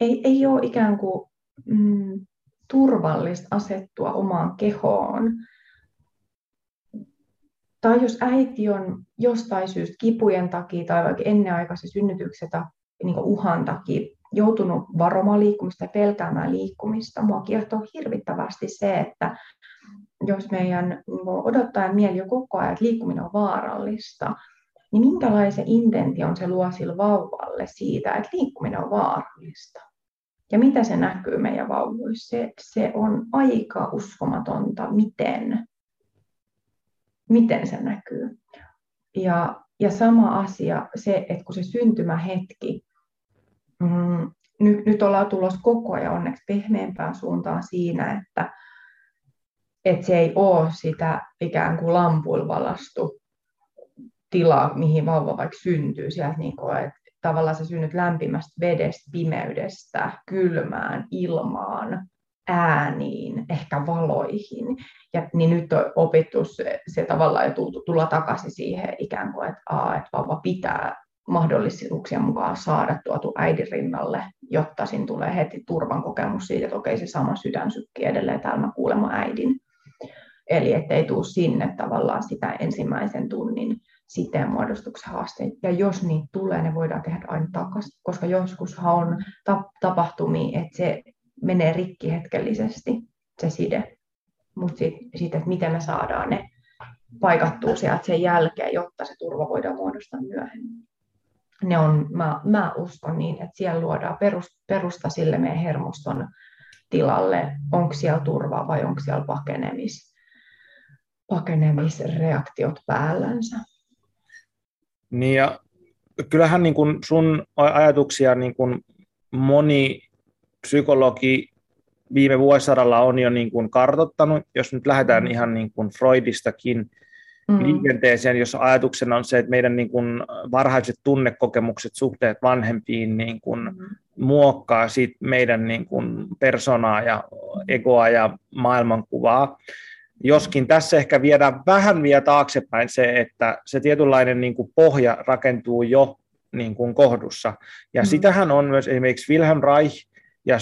Ei, ei ole ikään kuin mm, turvallista asettua omaan kehoon. Tai jos äiti on jostain syystä kipujen takia tai vaikka ennenaikaisen synnytyksen niin uhan takia joutunut varomaan liikkumista ja pelkäämään liikkumista. Mua kiehtoo hirvittävästi se, että jos meidän odottaa mieli jo koko ajan, että liikkuminen on vaarallista, niin minkälaisen intention se luo sille vauvalle siitä, että liikkuminen on vaarallista? Ja mitä se näkyy meidän vauvoissa? Se, se on aika uskomatonta, miten, miten se näkyy. Ja, ja sama asia se, että kun se syntymähetki, mm, nyt, nyt ollaan tulossa koko ajan onneksi pehmeämpään suuntaan siinä, että, että se ei ole sitä ikään kuin lampuilla tilaa, mihin vauva vaikka syntyy. Sieltä niin kuin, että tavallaan sä synnyt lämpimästä vedestä, pimeydestä, kylmään, ilmaan, ääniin, ehkä valoihin. Ja, niin nyt on opittu se, se tavallaan ja tultu, tulla takaisin siihen ikään kuin, että, aa, että vauva pitää mahdollisuuksien mukaan saada tuotu äidin rinnalle, jotta siinä tulee heti turvan kokemus siitä, että okei se sama sydän sykkii edelleen täällä mä kuulemma äidin. Eli ettei tule sinne tavallaan sitä ensimmäisen tunnin siteen muodostuksen haasteita. Ja jos niitä tulee, ne voidaan tehdä aina takaisin, koska joskushan on tapahtumia, että se menee rikki hetkellisesti, se side. Mutta sitten, sit, että miten me saadaan ne paikattua sieltä sen jälkeen, jotta se turva voidaan muodostaa myöhemmin ne on, mä, mä uskon niin, että siellä luodaan perusta sille meidän hermoston tilalle, onko siellä turvaa vai onko siellä pakenemis, pakenemisreaktiot päällänsä. Niin ja kyllähän niin kun sun ajatuksia niin kun moni psykologi viime vuosisadalla on jo niin kun kartottanut, jos nyt lähdetään mm. ihan niin kun Freudistakin, mm. liikenteeseen, jos ajatuksena on se, että meidän niin kuin varhaiset tunnekokemukset, suhteet vanhempiin niin kuin mm. muokkaa siitä meidän niin kuin personaa ja egoa ja maailmankuvaa. Joskin tässä ehkä viedään vähän vielä taaksepäin se, että se tietynlainen niin kuin pohja rakentuu jo niin kuin kohdussa. Ja mm. sitähän on myös esimerkiksi Wilhelm Reich ja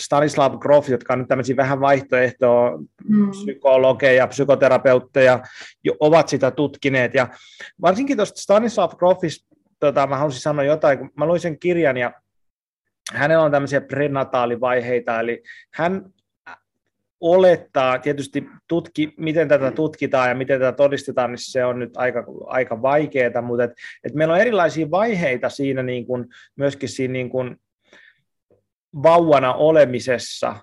Stanislav Grof, jotka on nyt tämmöisiä vähän vaihtoehtoja, mm. psykologeja, psykoterapeutteja, jo ovat sitä tutkineet. Ja varsinkin tuosta Stanislav Grofista, tota, mä haluaisin sanoa jotain, kun mä luin sen kirjan ja hänellä on tämmöisiä prenataalivaiheita, eli hän olettaa, tietysti tutki, miten tätä tutkitaan ja miten tätä todistetaan, niin se on nyt aika, aika vaikeaa, mutta et, et meillä on erilaisia vaiheita siinä niin kuin, myöskin siinä niin kuin, vauvana olemisessa,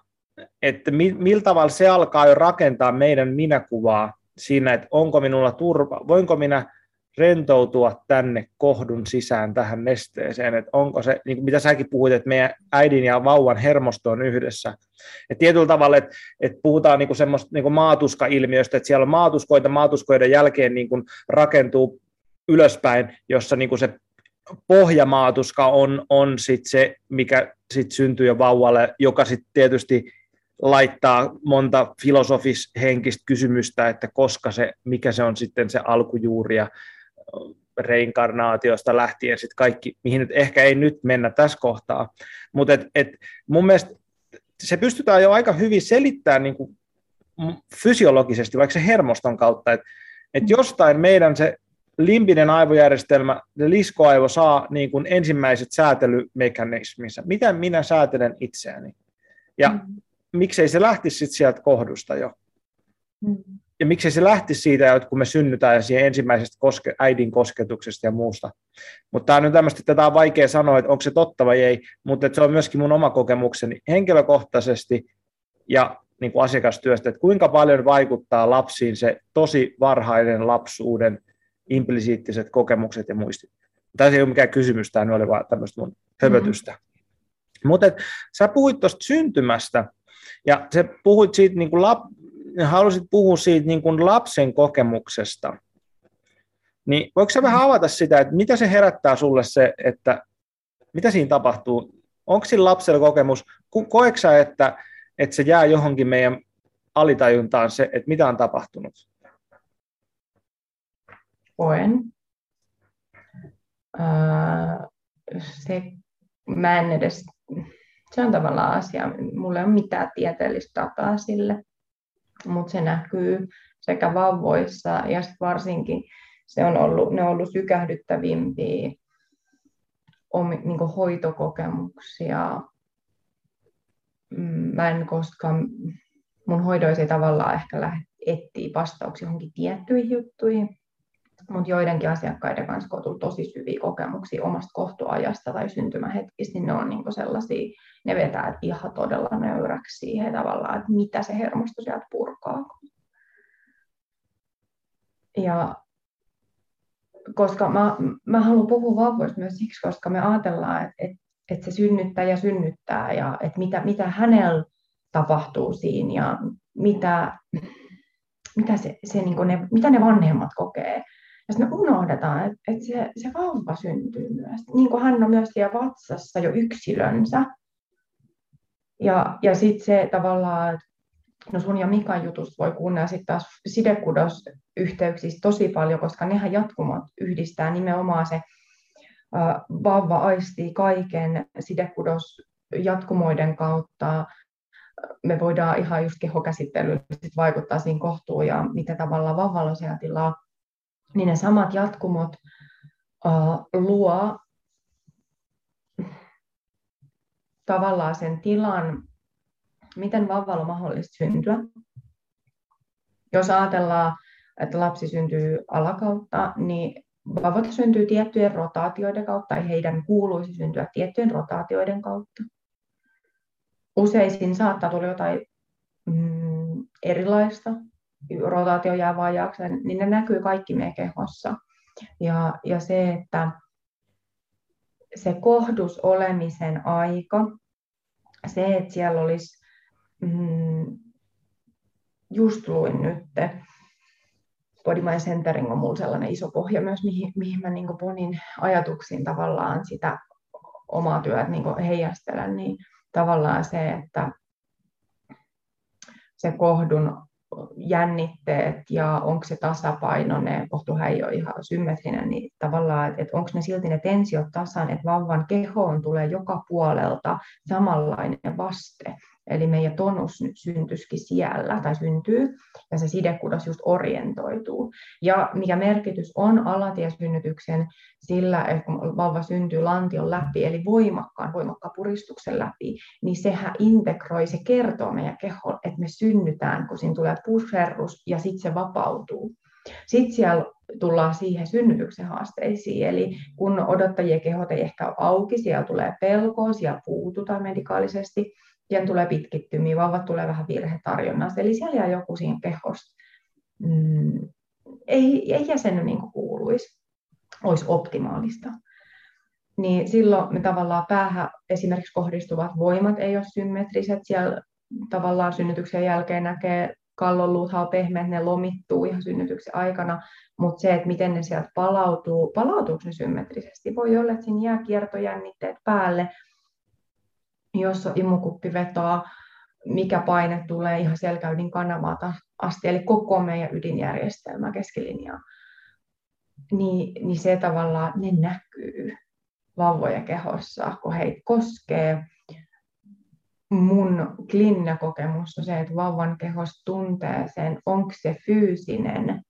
että millä tavalla se alkaa jo rakentaa meidän minäkuvaa siinä, että onko minulla turva, voinko minä rentoutua tänne kohdun sisään tähän nesteeseen, että onko se, niin kuin mitä säkin puhuit, että meidän äidin ja vauvan hermosto on yhdessä. Et tietyllä tavalla, että, että puhutaan niin kuin semmoista niin kuin maatuska-ilmiöstä, että siellä on maatuskoita, maatuskoiden jälkeen niin kuin rakentuu ylöspäin, jossa niin kuin se pohjamaatuska on, on sit se, mikä sit syntyy jo vauvalle, joka sitten tietysti laittaa monta filosofis-henkistä kysymystä, että koska se, mikä se on sitten se alkujuuri ja reinkarnaatiosta lähtien sitten kaikki, mihin nyt ehkä ei nyt mennä tässä kohtaa, mutta et, et mun mielestä se pystytään jo aika hyvin selittämään niin kuin fysiologisesti, vaikka se hermoston kautta, että et jostain meidän se limbinen aivojärjestelmä, liskoaivo saa niin kuin ensimmäiset säätelymekanismissa. Miten minä säätelen itseäni? Ja mm. miksei se lähtisi sit sieltä kohdusta jo? Mm. Ja miksei se lähtisi siitä, että kun me synnytään ja siihen ensimmäisestä koske, äidin kosketuksesta ja muusta. Mutta tämä on nyt tämmöistä, että tätä on vaikea sanoa, että onko se totta vai ei, mutta se on myöskin mun oma kokemukseni henkilökohtaisesti ja niin kuin asiakastyöstä, että kuinka paljon vaikuttaa lapsiin se tosi varhainen lapsuuden implisiittiset kokemukset ja muistit. Tässä ei ole mikään kysymys, tämä oli vaan tämmöistä mun höpötystä. Mutta sä puhuit tuosta syntymästä, ja sä puhuit siitä, niin kuin lap, halusit puhua siitä niin kuin lapsen kokemuksesta. Niin voiko sä vähän avata sitä, että mitä se herättää sulle se, että mitä siinä tapahtuu? Onko sillä lapsella kokemus? Koetko että, että se jää johonkin meidän alitajuntaan se, että mitä on tapahtunut? Koen. se, mä en edes, se on tavallaan asia, mulla ei ole mitään tieteellistä dataa sille, mutta se näkyy sekä vauvoissa ja varsinkin se on ollut, ne on ollut sykähdyttävimpiä omi, niin hoitokokemuksia. Mm, mä en koskaan, mun hoidoissa ei tavallaan ehkä lähde etsiä vastauksia johonkin tiettyihin juttuihin, mutta joidenkin asiakkaiden kanssa, kun on tullut tosi syviä kokemuksia omasta kohtuajasta tai syntymähetkistä, niin ne on niin sellaisia, ne vetää ihan todella nöyräksi siihen tavallaan, että mitä se hermosto sieltä purkaa. Ja koska mä, mä haluan puhua vauvoista myös siksi, koska me ajatellaan, että, että, että se synnyttää ja synnyttää ja että mitä, mitä hänellä tapahtuu siinä ja mitä, mitä, se, se, niin ne, mitä ne vanhemmat kokee. Sitten me unohdetaan, että, että se, se vauva syntyy myös. Niin kuin hän on myös siellä vatsassa jo yksilönsä. Ja, ja sitten se tavallaan, että no sun ja Mikan jutusta voi kuunnella sitten taas sidekudosyhteyksistä tosi paljon, koska nehän jatkumot yhdistää nimenomaan se vauva aistii kaiken sidekudos jatkumoiden kautta. Me voidaan ihan just kehokäsittelyllä vaikuttaa siihen kohtuun ja mitä tavalla vauvalla siellä tilaa. Niin ne samat jatkumot uh, luo tavallaan sen tilan, miten vauvalla on mahdollista syntyä. Jos ajatellaan, että lapsi syntyy alakautta, niin vauvat syntyy tiettyjen rotaatioiden kautta, tai heidän kuuluisi syntyä tiettyjen rotaatioiden kautta. Useisin saattaa tulla jotain mm, erilaista, rotaatio jää vajaaksi, niin ne näkyy kaikki meidän kehossa. Ja, ja se, että se kohdus olemisen aika, se, että siellä olisi mm, just luin nyt, Body Centering on mulla sellainen iso pohja myös, mihin, mihin mä niin ponin ajatuksiin tavallaan sitä omaa työtä niin heijastelen, niin tavallaan se, että se kohdun jännitteet ja onko se tasapainoinen, kohtuuhan ei ole ihan symmetrinen, niin tavallaan, että, että onko ne silti ne tensiot tasan, että vauvan kehoon tulee joka puolelta samanlainen vaste. Eli meidän tonus nyt syntyisikin siellä tai syntyy ja se sidekudos just orientoituu. Ja mikä merkitys on alatiesynnytyksen sillä, että kun vauva syntyy lantion läpi, eli voimakkaan, voimakkaan puristuksen läpi, niin sehän integroi, se kertoo meidän keholle, että me synnytään, kun siinä tulee pusherrus ja sitten se vapautuu. Sitten siellä tullaan siihen synnytyksen haasteisiin, eli kun odottajien kehot ei ehkä ole auki, siellä tulee pelkoa, siellä puututaan medikaalisesti, ja tulee pitkittymiä, vauvat tulee vähän virhetarjonnasta. Eli siellä jää joku siinä kehossa. Mm, ei, ei jäsenny niin kuin kuuluisi, olisi optimaalista. Niin silloin me tavallaan päähän esimerkiksi kohdistuvat voimat ei ole symmetriset. Siellä tavallaan synnytyksen jälkeen näkee kallonluuthan on pehmeät, ne lomittuu ihan synnytyksen aikana, mutta se, että miten ne sieltä palautuu, palautuuko ne symmetrisesti, voi olla, että siinä jää kiertojännitteet päälle, jos on imukuppi vetoa, mikä paine tulee ihan selkäydin kanavaa asti, eli koko meidän ydinjärjestelmä keskilinjaa, niin, niin se tavallaan, ne näkyy vauvojen kehossa, kun heitä koskee. Mun klinnakokemus on se, että vauvan kehos tuntee sen, onko se fyysinen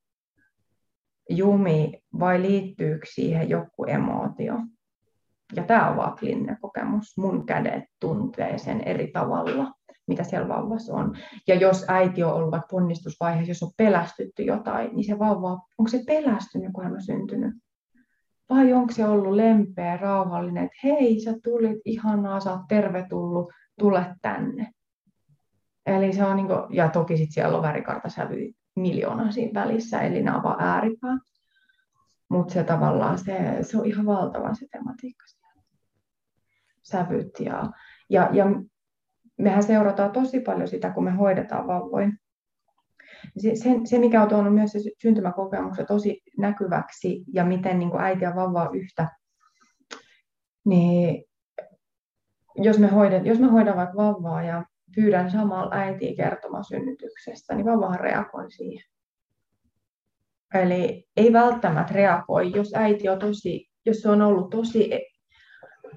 jumi vai liittyykö siihen joku emootio. Ja tämä on vaan kliininen kokemus. Mun kädet tuntee sen eri tavalla, mitä siellä vauvassa on. Ja jos äiti on ollut vaikka ponnistusvaiheessa, jos on pelästytty jotain, niin se vauva, onko se pelästynyt, kun hän on syntynyt? Vai onko se ollut lempeä, rauhallinen, että hei, sä tulit, ihanaa, sä oot tervetullut, tule tänne. Eli se on niin kuin, ja toki sitten siellä on värikartasävy miljoona siinä välissä, eli nämä on vaan ääripää. Mutta se tavallaan, se, se on ihan valtava se tematiikka sävyt ja, Ja, ja mehän seurataan tosi paljon sitä, kun me hoidetaan vauvoja. Se, se, se, mikä on tuonut myös se syntymäkokemuksen tosi näkyväksi ja miten niin kuin äiti ja vauva on yhtä, niin jos me, hoidan, jos me hoidan vaikka vauvaa ja pyydän samalla äitiä kertomaan synnytyksestä, niin vauvahan reagoi siihen. Eli ei välttämättä reagoi, jos äiti on tosi, jos se on ollut tosi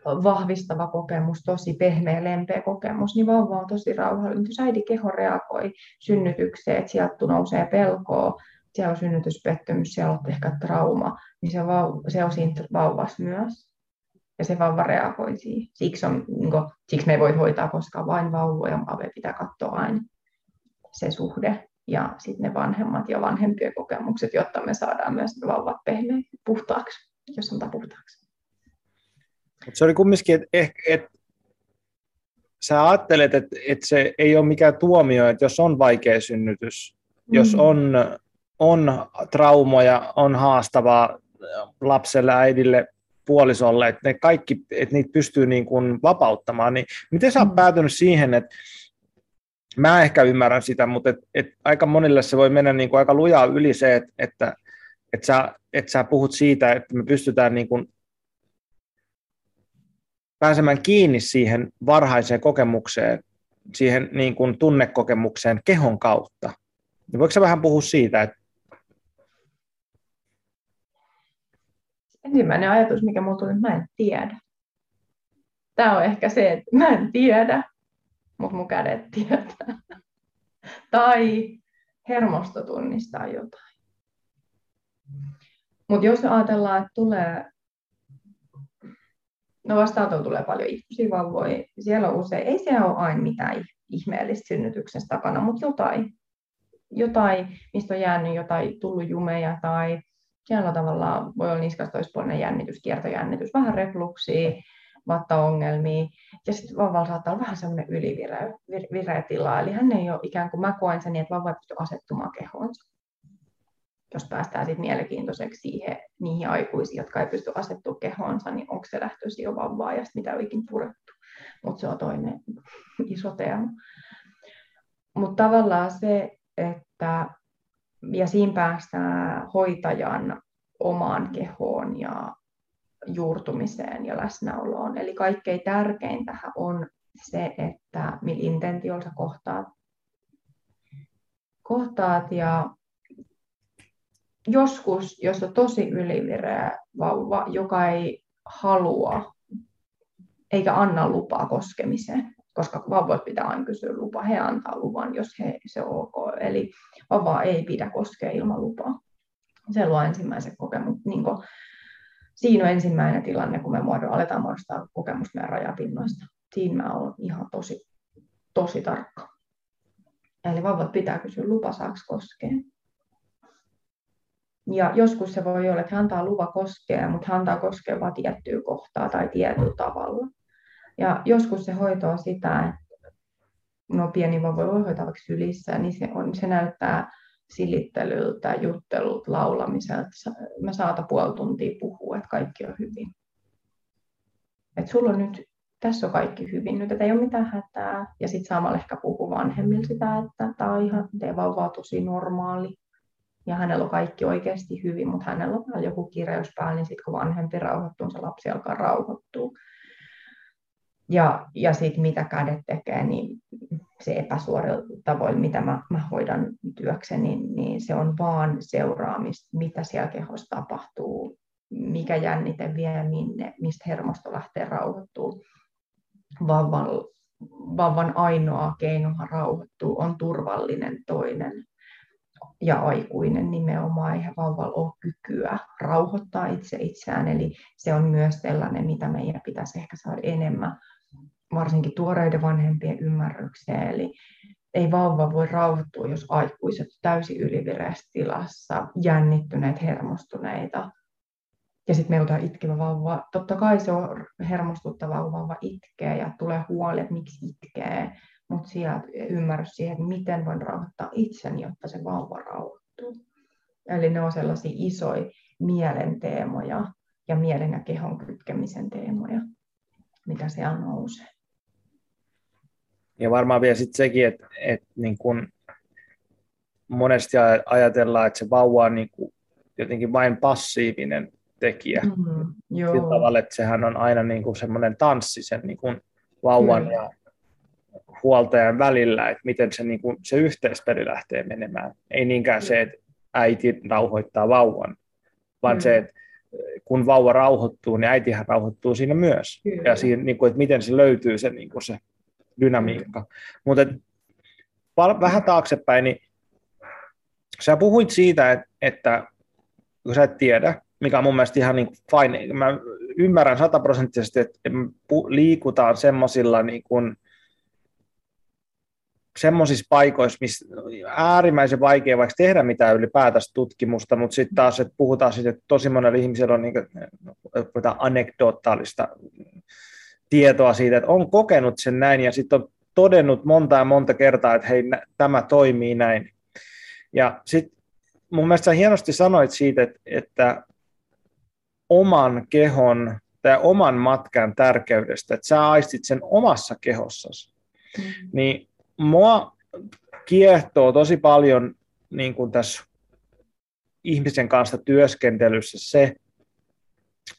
vahvistava kokemus, tosi pehmeä, lempeä kokemus, niin vauva on tosi rauhallinen. Jos äidin keho reagoi synnytykseen, että sieltä nousee pelkoa, siellä on synnytyspettymys, siellä on ehkä trauma, niin se, vauva, se on siinä vauvassa myös. Ja se vauva reagoi siihen. Siksi, on, niin kuin, siksi me ei voi hoitaa koskaan vain vauvoja, vaan pitää katsoa aina se suhde ja sitten ne vanhemmat ja vanhempien kokemukset, jotta me saadaan myös ne vauvat pehmeä puhtaaksi, jos sanotaan puhtaaksi. Mut se oli kumminkin, että et, et, sä ajattelet, että et se ei ole mikään tuomio, että jos on vaikea synnytys, mm. jos on, on traumoja, on haastavaa lapselle, äidille, puolisolle, että ne kaikki, että niitä pystyy niin kuin vapauttamaan, niin miten sä oot mm. päätynyt siihen, että mä ehkä ymmärrän sitä, mutta et, et aika monille se voi mennä niin kuin aika lujaa yli se, että, että, että, sä, että sä puhut siitä, että me pystytään niin kuin pääsemään kiinni siihen varhaiseen kokemukseen, siihen niin kuin tunnekokemukseen kehon kautta. Niin voiko sä vähän puhua siitä, että Ensimmäinen ajatus, mikä mulla tuli, että mä en tiedä. Tämä on ehkä se, että mä en tiedä, mutta mun kädet tietää. tai hermosto tunnistaa jotain. Mutta jos ajatellaan, että tulee No vastaanotolla tulee paljon ihmisiä vauvoja. Siellä on usein, ei siellä ole aina mitään ihmeellistä synnytyksestä takana, mutta jotain. Jotain, mistä on jäänyt jotain, tullut jumeja tai siellä on tavallaan, voi olla niskasta toispuolinen jännitys, kiertojännitys, vähän refluksia, vattaongelmia. Ja sitten vauvalla saattaa olla vähän semmoinen ylivireä tila. Eli hän ei ole ikään kuin, mä koen sen niin, että vauva ei pysty asettumaan kehoonsa jos päästään sitten mielenkiintoiseksi siihen, niihin aikuisiin, jotka ei pysty asettumaan kehoonsa, niin onko se lähtöisin jo vauvaa ja mitä on ikinä purettu. Mutta se on toinen [LAUGHS] iso teema. Mutta tavallaan se, että ja siinä päästään hoitajan omaan kehoon ja juurtumiseen ja läsnäoloon. Eli kaikkein tärkeintähän on se, että millä intentiolla kohtaat, kohtaat ja joskus, jos on tosi ylivireä vauva, joka ei halua eikä anna lupaa koskemiseen, koska vauvoit pitää aina kysyä lupa, he antaa luvan, jos he, se on ok. Eli vauva ei pidä koskea ilman lupaa. Se luo ensimmäisen kokemuksen. Niin siinä on ensimmäinen tilanne, kun me muodon, aletaan muodostaa kokemus meidän rajapinnoista. Siinä mä olen ihan tosi, tosi tarkka. Eli vauvat pitää kysyä lupa, saaks koskea. Ja joskus se voi olla, että hän antaa luva koskea, mutta hän antaa koskea vain tiettyä kohtaa tai tietyllä tavalla. Ja joskus se hoito on sitä, että no pieni vauva voi hoitaa vaikka sylissä, niin se, on, se näyttää silittelyltä, juttelulta, laulamiselta. Mä saata puoli tuntia puhua, että kaikki on hyvin. Että sulla on nyt, tässä on kaikki hyvin nyt, että ei ole mitään hätää. Ja sitten samalla ehkä puhuu vanhemmille sitä, että tämä on ihan, teidän vauva on tosi normaali ja hänellä on kaikki oikeasti hyvin, mutta hänellä on joku kireys päällä, niin sitten kun vanhempi rauhoittuu, se lapsi alkaa rauhoittua. Ja, ja sitten mitä kädet tekee, niin se epäsuorilla tavoin, mitä mä, mä hoidan työkseni, niin, niin se on vaan seuraamista, mitä siellä kehossa tapahtuu, mikä jännite vie minne, mistä hermosto lähtee rauhoittuu. Vauvan, vauvan ainoa keinohan rauhoittuu on turvallinen toinen ja aikuinen nimenomaan, eihän vauvalla ole kykyä rauhoittaa itse itseään, eli se on myös sellainen, mitä meidän pitäisi ehkä saada enemmän, varsinkin tuoreiden vanhempien ymmärrykseen, eli ei vauva voi rauhoittua, jos aikuiset täysin ylivireässä tilassa, jännittyneet, hermostuneita. Ja sitten meillä on itkevä vauva. Totta kai se on hermostuttava vauva itkee ja tulee huoli, että miksi itkee mutta sieltä ymmärrys siihen, että miten voin rauhoittaa itseni, jotta se vauva rauhoittuu. Eli ne on sellaisia isoja mielen ja mielen ja kehon kytkemisen teemoja, mitä siellä nousee. ja varmaan vielä sitten sekin, että, että niin kun monesti ajatellaan, että se vauva on niin jotenkin vain passiivinen tekijä. Mm, joo. Sillä tavalla, että sehän on aina niin kuin semmoinen tanssi sen niin kuin vauvan mm. ja huoltajan välillä, että miten se, niin kuin, se yhteispeli lähtee menemään. Ei niinkään se, että äiti rauhoittaa vauvan, vaan mm. se, että kun vauva rauhoittuu, niin äitihän rauhoittuu siinä myös. Kyllä. Ja siinä, niin kuin, että miten se löytyy se, niin kuin se dynamiikka. Mutta vähän taaksepäin, niin sä puhuit siitä, että, että kun sä et tiedä, mikä on mun mielestä ihan niin fine. Mä ymmärrän sataprosenttisesti, että liikutaan semmoisilla niin kuin, semmoisissa paikoissa, missä äärimmäisen vaikea vaikka tehdä mitään ylipäätänsä tutkimusta, mutta sitten taas, että puhutaan siitä, että tosi monella ihmisellä on niin kuin, anekdotaalista tietoa siitä, että on kokenut sen näin ja sitten on todennut monta ja monta kertaa, että hei, tämä toimii näin. Ja sitten mun mielestä sä hienosti sanoit siitä, että, että oman kehon tai oman matkan tärkeydestä, että sä aistit sen omassa kehossasi, mm-hmm. niin mua kiehtoo tosi paljon niin kuin tässä ihmisen kanssa työskentelyssä se,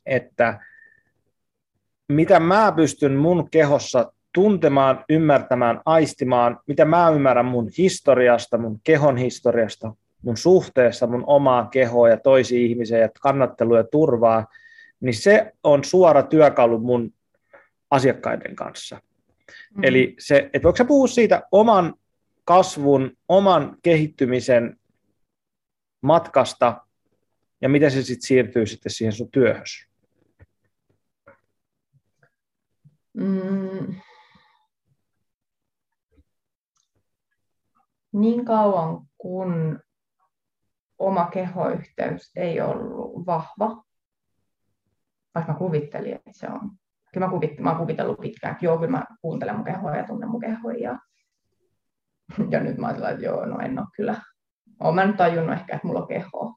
että mitä mä pystyn mun kehossa tuntemaan, ymmärtämään, aistimaan, mitä mä ymmärrän mun historiasta, mun kehon historiasta, mun suhteessa mun omaa kehoa ja toisiin ihmisiä ja kannattelua ja turvaa, niin se on suora työkalu mun asiakkaiden kanssa. Mm. Eli se, että voiko sä puhua siitä oman kasvun, oman kehittymisen matkasta ja miten se sitten siirtyy sitten siihen sun työhön? Mm. Niin kauan kun oma kehoyhteys ei ollut vahva, vaikka kuvittelin, että se on. Kyllä mä, kuvit, mä oon kuvitellut pitkään, että joo, kyllä mä kuuntelen mun kehoa ja tunnen mun kehoa. Ja, [LAUGHS] ja nyt mä ajattelen, että joo, no en ole kyllä. Olen mä nyt tajunnut ehkä, että mulla on keho.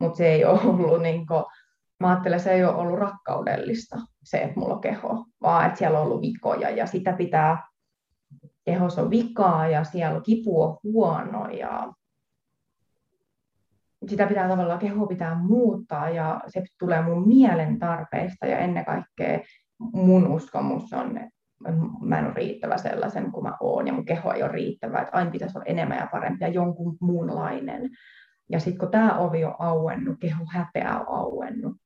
Mutta se ei ole ollut niin kuin, mä ajattelen, se ei ole ollut rakkaudellista, se, että mulla on keho, vaan että siellä on ollut vikoja ja sitä pitää, kehossa on vikaa ja siellä kipu on huono ja sitä pitää tavallaan, keho pitää muuttaa ja se tulee mun mielen tarpeista ja ennen kaikkea mun uskomus on, että mä en ole riittävä sellaisen kuin mä oon ja mun keho ei ole riittävä, että aina pitäisi olla enemmän ja parempi ja jonkun muunlainen. Ja sitten kun tämä ovi on auennut, keho häpeä on auennut,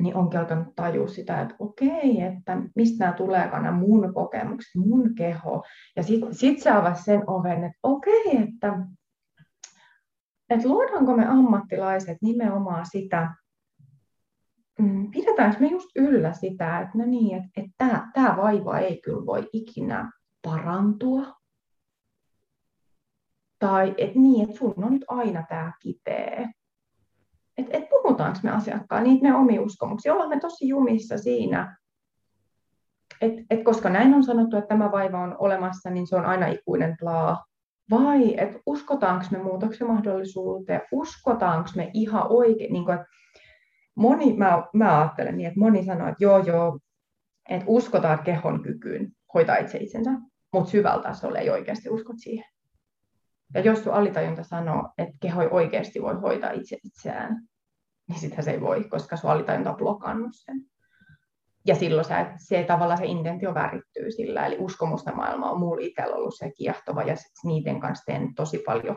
niin onkin alkanut tajua sitä, että okei, että mistä nämä tuleekaan nämä mun kokemukset, mun keho. Ja sitten sit se avasi sen oven, että okei, että että luodaanko me ammattilaiset nimenomaan sitä, mm, pidetäänkö me just yllä sitä, että no niin, että, että tämä, vaiva ei kyllä voi ikinä parantua. Tai että niin, että sun on nyt aina tämä kipeä. Että et puhutaanko me asiakkaan niitä me omia uskomuksia, ollaan me tosi jumissa siinä, et, et koska näin on sanottu, että tämä vaiva on olemassa, niin se on aina ikuinen plaa. Vai että uskotaanko me muutoksen mahdollisuuteen, uskotaanko me ihan oikein, niin kuin, moni, mä, mä ajattelen niin, että moni sanoo, että joo joo, että uskotaan kehon kykyyn hoitaa itse itsensä, mutta syvällä tasolla ei oikeasti usko siihen. Ja jos sun alitajunta sanoo, että keho ei oikeasti voi hoitaa itse itseään, niin sitä se ei voi, koska sun alitajunta on blokannut sen ja silloin se, se tavallaan se intentio värittyy sillä, eli uskomusta maailma on mulla itsellä ollut se kiehtova, ja niiden kanssa teen tosi paljon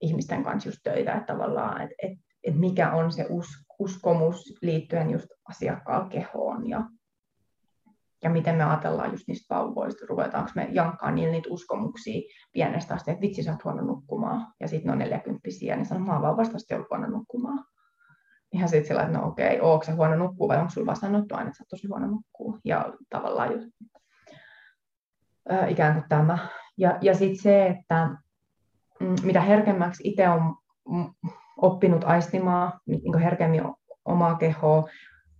ihmisten kanssa just töitä, että tavallaan, että et, et mikä on se us, uskomus liittyen just asiakkaan kehoon, ja, ja miten me ajatellaan just niistä vauvoista, ruvetaanko me jankkaa niillä niitä uskomuksia pienestä asti, että vitsi sä oot huono nukkumaan, ja sitten ne on 40 niin sanoo, mä oon vauvasta asti ollut huono nukkumaan ihan sitten sillä, että no okei, ootko sä huono nukkuu vai onko sulla vaan sanottu aina, että sä oot tosi huono nukkuu. Ja tavallaan just, äh, ikään kuin tämä. Ja, ja sitten se, että mm, mitä herkemmäksi itse on oppinut aistimaan niin herkemmin omaa kehoa,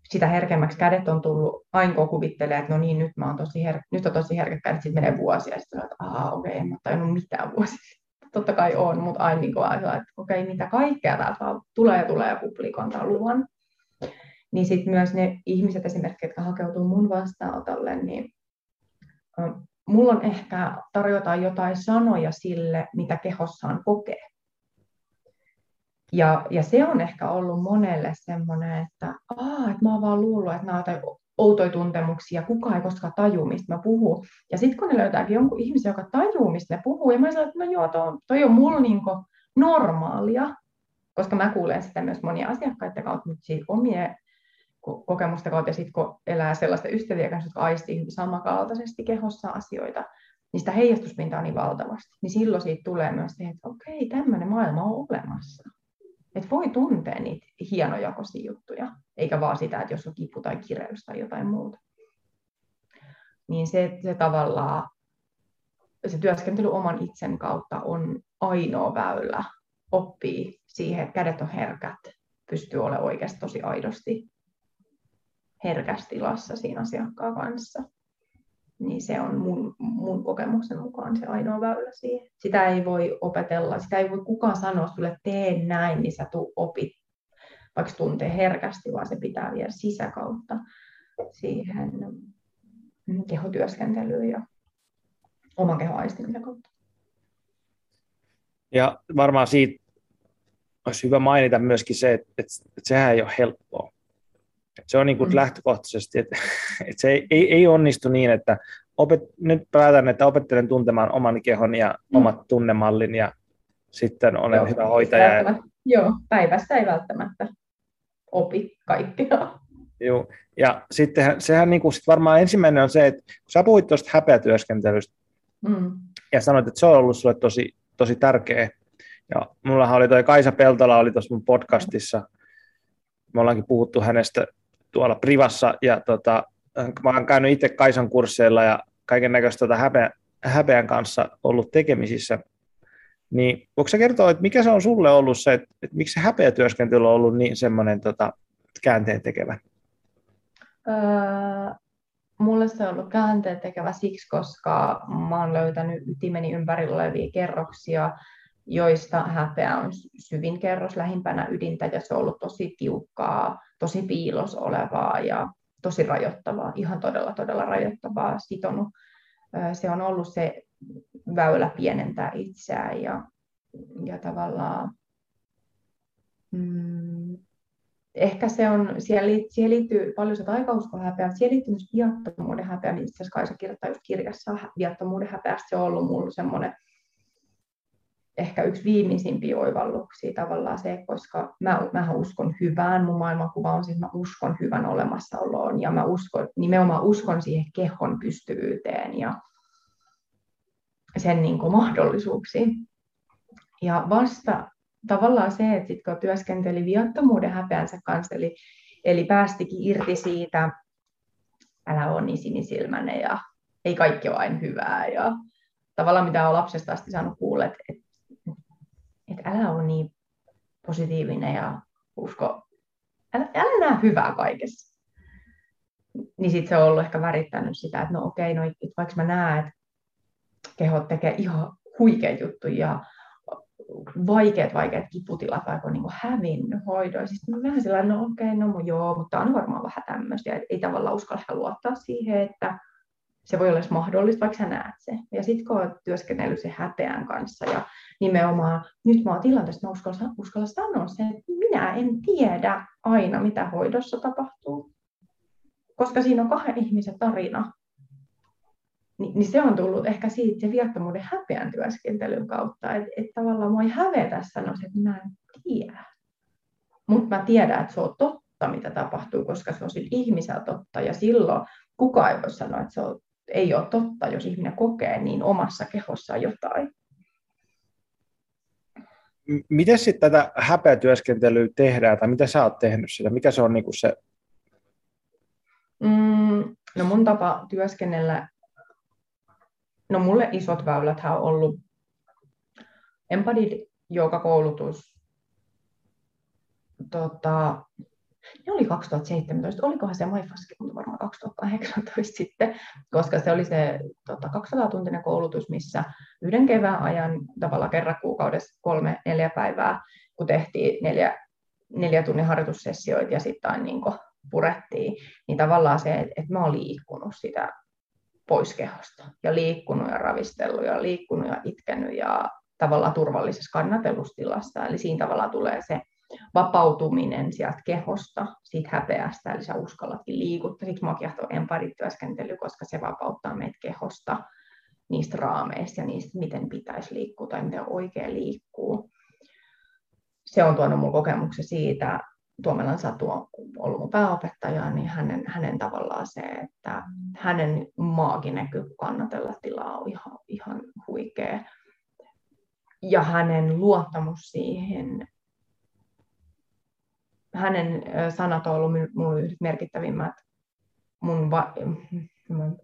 sitä herkemmäksi kädet on tullut, aina kun kuvittelee, että no niin, nyt, mä oon tosi her- nyt on tosi herkät kädet, sitten menee vuosia, ja sitten että aah, okei, okay, en mä tajunnut mitään vuosia totta kai on, mutta aina niin ajatella, että okei, mitä kaikkea täältä vaan tulee ja tulee ja publik antaa luvan. Niin sitten myös ne ihmiset esimerkiksi, jotka hakeutuu mun vastaanotolle, niin mulla on ehkä tarjota jotain sanoja sille, mitä kehossaan kokee. Ja, ja se on ehkä ollut monelle semmoinen, että, Aa, että mä oon vaan luullut, että nämä on outoja tuntemuksia, kukaan ei koskaan tajua, mistä mä puhun. Ja sitten kun ne löytääkin jonkun ihmisen, joka tajuu, mistä ne puhuu, ja mä sanon, että no joo, toi, toi on mulla niinku normaalia, koska mä kuulen sitä myös monia asiakkaiden kautta, mutta siitä omien kokemusta kautta, ja sitten kun elää sellaista ystäviä kanssa, jotka aistii samankaltaisesti kehossa asioita, niin sitä heijastuspintaa on niin valtavasti. Niin silloin siitä tulee myös se, että okei, tämmöinen maailma on olemassa. Että voi tuntea niitä hienojakoisia juttuja, eikä vaan sitä, että jos on kipu tai kireys tai jotain muuta. Niin se, se tavallaan, se työskentely oman itsen kautta on ainoa väylä oppii siihen, että kädet on herkät, pystyy olemaan oikeasti tosi aidosti herkässä tilassa siinä asiakkaan kanssa. Niin se on mun, mun kokemuksen mukaan se ainoa väylä siihen. Sitä ei voi opetella, sitä ei voi kukaan sanoa sulle, tee näin, niin sä tuu opit, vaikka tuntee herkästi, vaan se pitää viedä sisäkautta siihen kehotyöskentelyyn ja oman kehon aistimisen kautta. Ja varmaan siitä olisi hyvä mainita myöskin se, että, että, että sehän ei ole helppoa. Se on niin kuin mm. lähtökohtaisesti, että, [LAUGHS] että se ei, ei, ei onnistu niin, että opet, nyt päätän, että opettelen tuntemaan oman kehon ja mm. omat tunnemallin ja sitten olen Joo, hyvä hoitaja. Ja... Joo, päivässä ei välttämättä opi kaikkea. Joo, ja sitten sehän niin kuin sit varmaan ensimmäinen on se, että kun sä puhuit tuosta häpeätyöskentelystä mm. ja sanoit, että se on ollut sulle tosi, tosi tärkeä. Ja mullahan oli toi Kaisa Peltola oli tuossa mun podcastissa. Me ollaankin puhuttu hänestä tuolla privassa ja tota, mä oon käynyt itse Kaisan kursseilla ja kaiken näköistä tota häpeä, häpeän kanssa ollut tekemisissä. Niin voiko sä kertoa, että mikä se on sulle ollut se, että, että miksi se häpeätyöskentely on ollut niin semmoinen tota, käänteen tekevä? Öö, mulle se on ollut käänteen tekevä siksi, koska mä oon löytänyt ytimeni ympärillä olevia kerroksia, joista häpeä on syvin kerros lähimpänä ydintä ja se on ollut tosi tiukkaa, tosi piilos olevaa ja tosi rajoittavaa, ihan todella todella rajoittavaa, sitonut. Se on ollut se väylä pienentää itseään ja, ja tavallaan mm, ehkä se on, siihen, liittyy paljon se taikauskohäpeä, mutta siihen liittyy myös viattomuuden häpeä, mistä Kaisa kirjoittaa just kirjassa viattomuuden häpeästä. Se on ollut mulla semmoinen ehkä yksi viimeisimpiä oivalluksia tavallaan se, koska mä, mä uskon hyvään, mun maailmankuva on siis, mä uskon hyvän olemassaoloon ja mä uskon, nimenomaan uskon siihen kehon pystyvyyteen ja sen niin kuin, mahdollisuuksiin. Ja vasta tavallaan se, että sit, kun työskenteli viattomuuden häpeänsä kanssa, eli, eli päästikin irti siitä, älä ole niin sinisilmäinen ja ei kaikki ole aina hyvää ja tavallaan mitä on lapsesta asti saanut kuulla, että, että että älä ole niin positiivinen ja usko, älä, älä näe hyvää kaikessa. Niin sitten se on ollut ehkä värittänyt sitä, että no okei, no, vaikka mä näen, että kehot tekee ihan huikeita juttuja ja vaikeat, vaikeat kiputilat vaikka on niin hävinnyt hoidoissa. Sitten mä vähän sellainen, no okei, no joo, mutta on varmaan vähän tämmöistä. Ja ei tavallaan uskalla luottaa siihen, että se voi olla mahdollista, vaikka sä näet se. Ja sitten kun olet työskennellyt sen häpeän kanssa ja nimenomaan nyt mä oon tilanteessa, mä uskalla, uskalla sanoa sen, että minä en tiedä aina, mitä hoidossa tapahtuu. Koska siinä on kahden ihmisen tarina. Ni, niin se on tullut ehkä siitä se viattomuuden häpeän työskentelyn kautta, että et tavallaan mua ei hävetä sanoa, että mä en tiedä. Mutta mä tiedän, että se on totta, mitä tapahtuu, koska se on sillä ihmisellä totta. Ja silloin kukaan ei voi sanoa, että se on ei ole totta, jos ihminen kokee niin omassa kehossa jotain. Miten sitten tätä häpeätyöskentelyä tehdään, tai mitä sä oot tehnyt sitä? Mikä se on niinku se? Mm, no mun tapa työskennellä, no mulle isot väylät on ollut Embodied joka koulutus tota, ne oli 2017, olikohan se MyFaski, mutta varmaan 2018 sitten, koska se oli se tota, 200-tuntinen koulutus, missä yhden kevään ajan tavallaan kerran kuukaudessa kolme, neljä päivää, kun tehtiin neljä, neljä tunnin harjoitussessioita ja sitten niin purettiin, niin tavallaan se, että, mä oon liikkunut sitä pois kehosta ja liikkunut ja ravistellut ja liikkunut ja itkenyt ja tavallaan turvallisessa kannatelustilassa. Eli siinä tavalla tulee se vapautuminen sieltä kehosta, siitä häpeästä, eli sä uskallatkin liikuttaa. Siksi mua kiehtoo emparityöskentely, koska se vapauttaa meitä kehosta niistä raameista ja niistä, miten pitäisi liikkua tai miten oikein liikkuu. Se on tuonut mun kokemuksen siitä, Tuomelan Satu on ollut mun pääopettaja, niin hänen, hänen tavallaan se, että hänen maaginen kannatella tilaa on ihan, ihan huikea. Ja hänen luottamus siihen, hänen sanat on ollut minulle merkittävimmät mun va-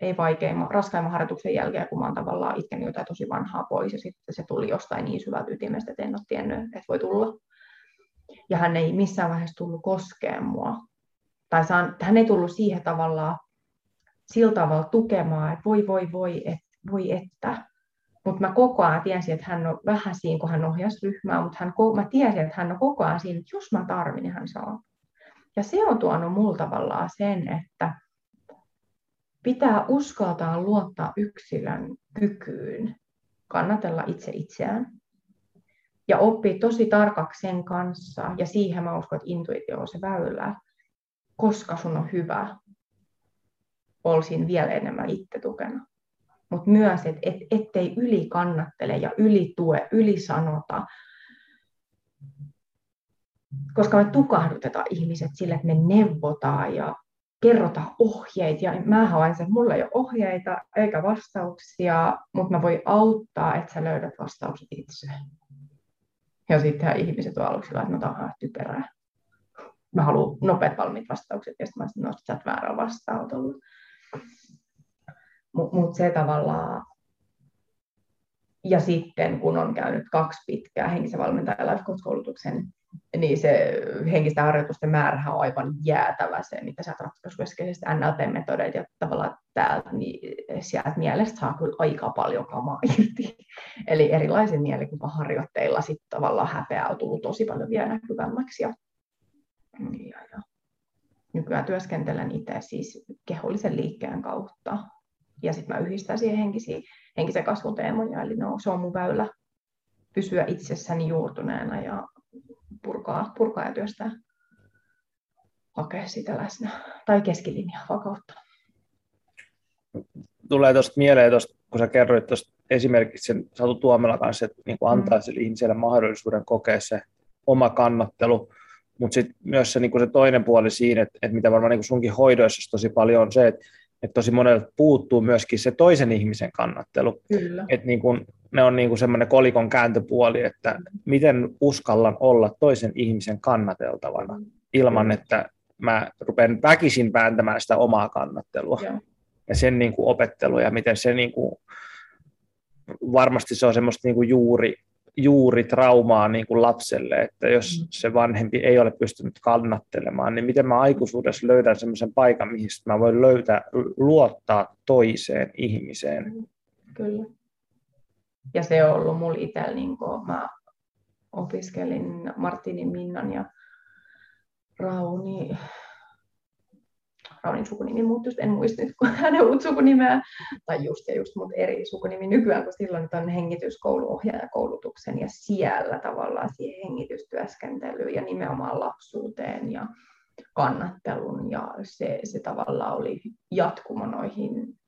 ei vaikeimman, raskaimman harjoituksen jälkeen, kun mä oon tavallaan itkenyt jotain tosi vanhaa pois ja sitten se tuli jostain niin syvältä ytimestä, että en ole tiennyt, että voi tulla. Ja hän ei missään vaiheessa tullut koskeen mua. Tai saan, hän ei tullut siihen tavallaan sillä tavalla tukemaan, että voi voi voi, et, voi että. Mutta mä koko ajan tiesin, että hän on vähän siinä, kun hän ohjasi ryhmää, mutta hän, mä tiesin, että hän on koko ajan siinä, että jos mä tarvin, niin hän saa. Ja se on tuonut mulla tavallaan sen, että pitää uskaltaa luottaa yksilön kykyyn kannatella itse itseään ja oppii tosi tarkaksi sen kanssa, ja siihen mä uskon, että intuitio on se väylä, koska sun on hyvä, olisin vielä enemmän itse tukena. Mutta myös, että et, ettei yli kannattele ja yli tue, yli sanota, koska me tukahdutetaan ihmiset sille, että me neuvotaan ja kerrotaan ohjeita. Ja mä havain että mulla ei ole ohjeita eikä vastauksia, mutta mä voin auttaa, että sä löydät vastaukset itse. Ja sitten ihmiset on aluksi että no tämä on typerää. Mä haluan nopeat valmiit vastaukset, ja sitten mä sanoin, että sä et väärä vastaanotolla. Mutta mut se tavallaan, ja sitten kun on käynyt kaksi pitkää henkisen valmentajan life koulutuksen niin se henkisten harjoitusten määrä on aivan jäätävä se, mitä sä ratkaisukeskeisesti NLP-metodeet ja tavallaan täältä, niin sieltä mielestä saa kyllä aika paljon kamaa irti. [LAUGHS] Eli erilaisen mielikuvaharjoitteilla sitten tavallaan häpeä on tullut tosi paljon vielä näkyvämmäksi. Ja, ja, ja. Nykyään työskentelen itse siis kehollisen liikkeen kautta. Ja sitten mä yhdistän siihen henkisiä, henkisen kasvun teemoja, eli no, se on mun väylä pysyä itsessäni juurtuneena ja purkaa, purkaa ja työstää, hakea sitä läsnä tai keskilinjaa vakautta. Tulee tuosta mieleen, tosta, kun sä kerroit tuosta esimerkiksi sen Satu Tuomela kanssa, että niin kuin antaa mm. sille ihmiselle mahdollisuuden kokea se oma kannattelu, mutta sitten myös se, niin kuin se toinen puoli siinä, että, että mitä varmaan niin kuin sunkin hoidoissa tosi paljon on se, että, että tosi monelta puuttuu myöskin se toisen ihmisen kannattelu. Kyllä. Että niin kuin, ne on niin semmoinen kolikon kääntöpuoli, että miten uskallan olla toisen ihmisen kannateltavana ilman, että mä rupean väkisin vääntämään sitä omaa kannattelua. Joo. Ja sen niin kuin opettelu ja miten se niin kuin, varmasti se on semmoista niin kuin juuri, juuri traumaa niin kuin lapselle, että jos mm. se vanhempi ei ole pystynyt kannattelemaan, niin miten mä aikuisuudessa löydän semmoisen paikan, mihin mä voin löytää, luottaa toiseen ihmiseen. Kyllä. Ja se on ollut mulla itsellä, niin kun mä opiskelin Martinin Minnan ja Rauni, Raunin sukunimi muuttui, en muista nyt [LAUGHS] hänen uut sukunimeä, tai just ja just, mutta eri sukunimi nykyään, kun silloin on hengityskouluohjaajakoulutuksen ja siellä tavallaan siihen hengitystyöskentelyyn ja nimenomaan lapsuuteen ja kannattelun ja se, se tavallaan oli jatkumo noihin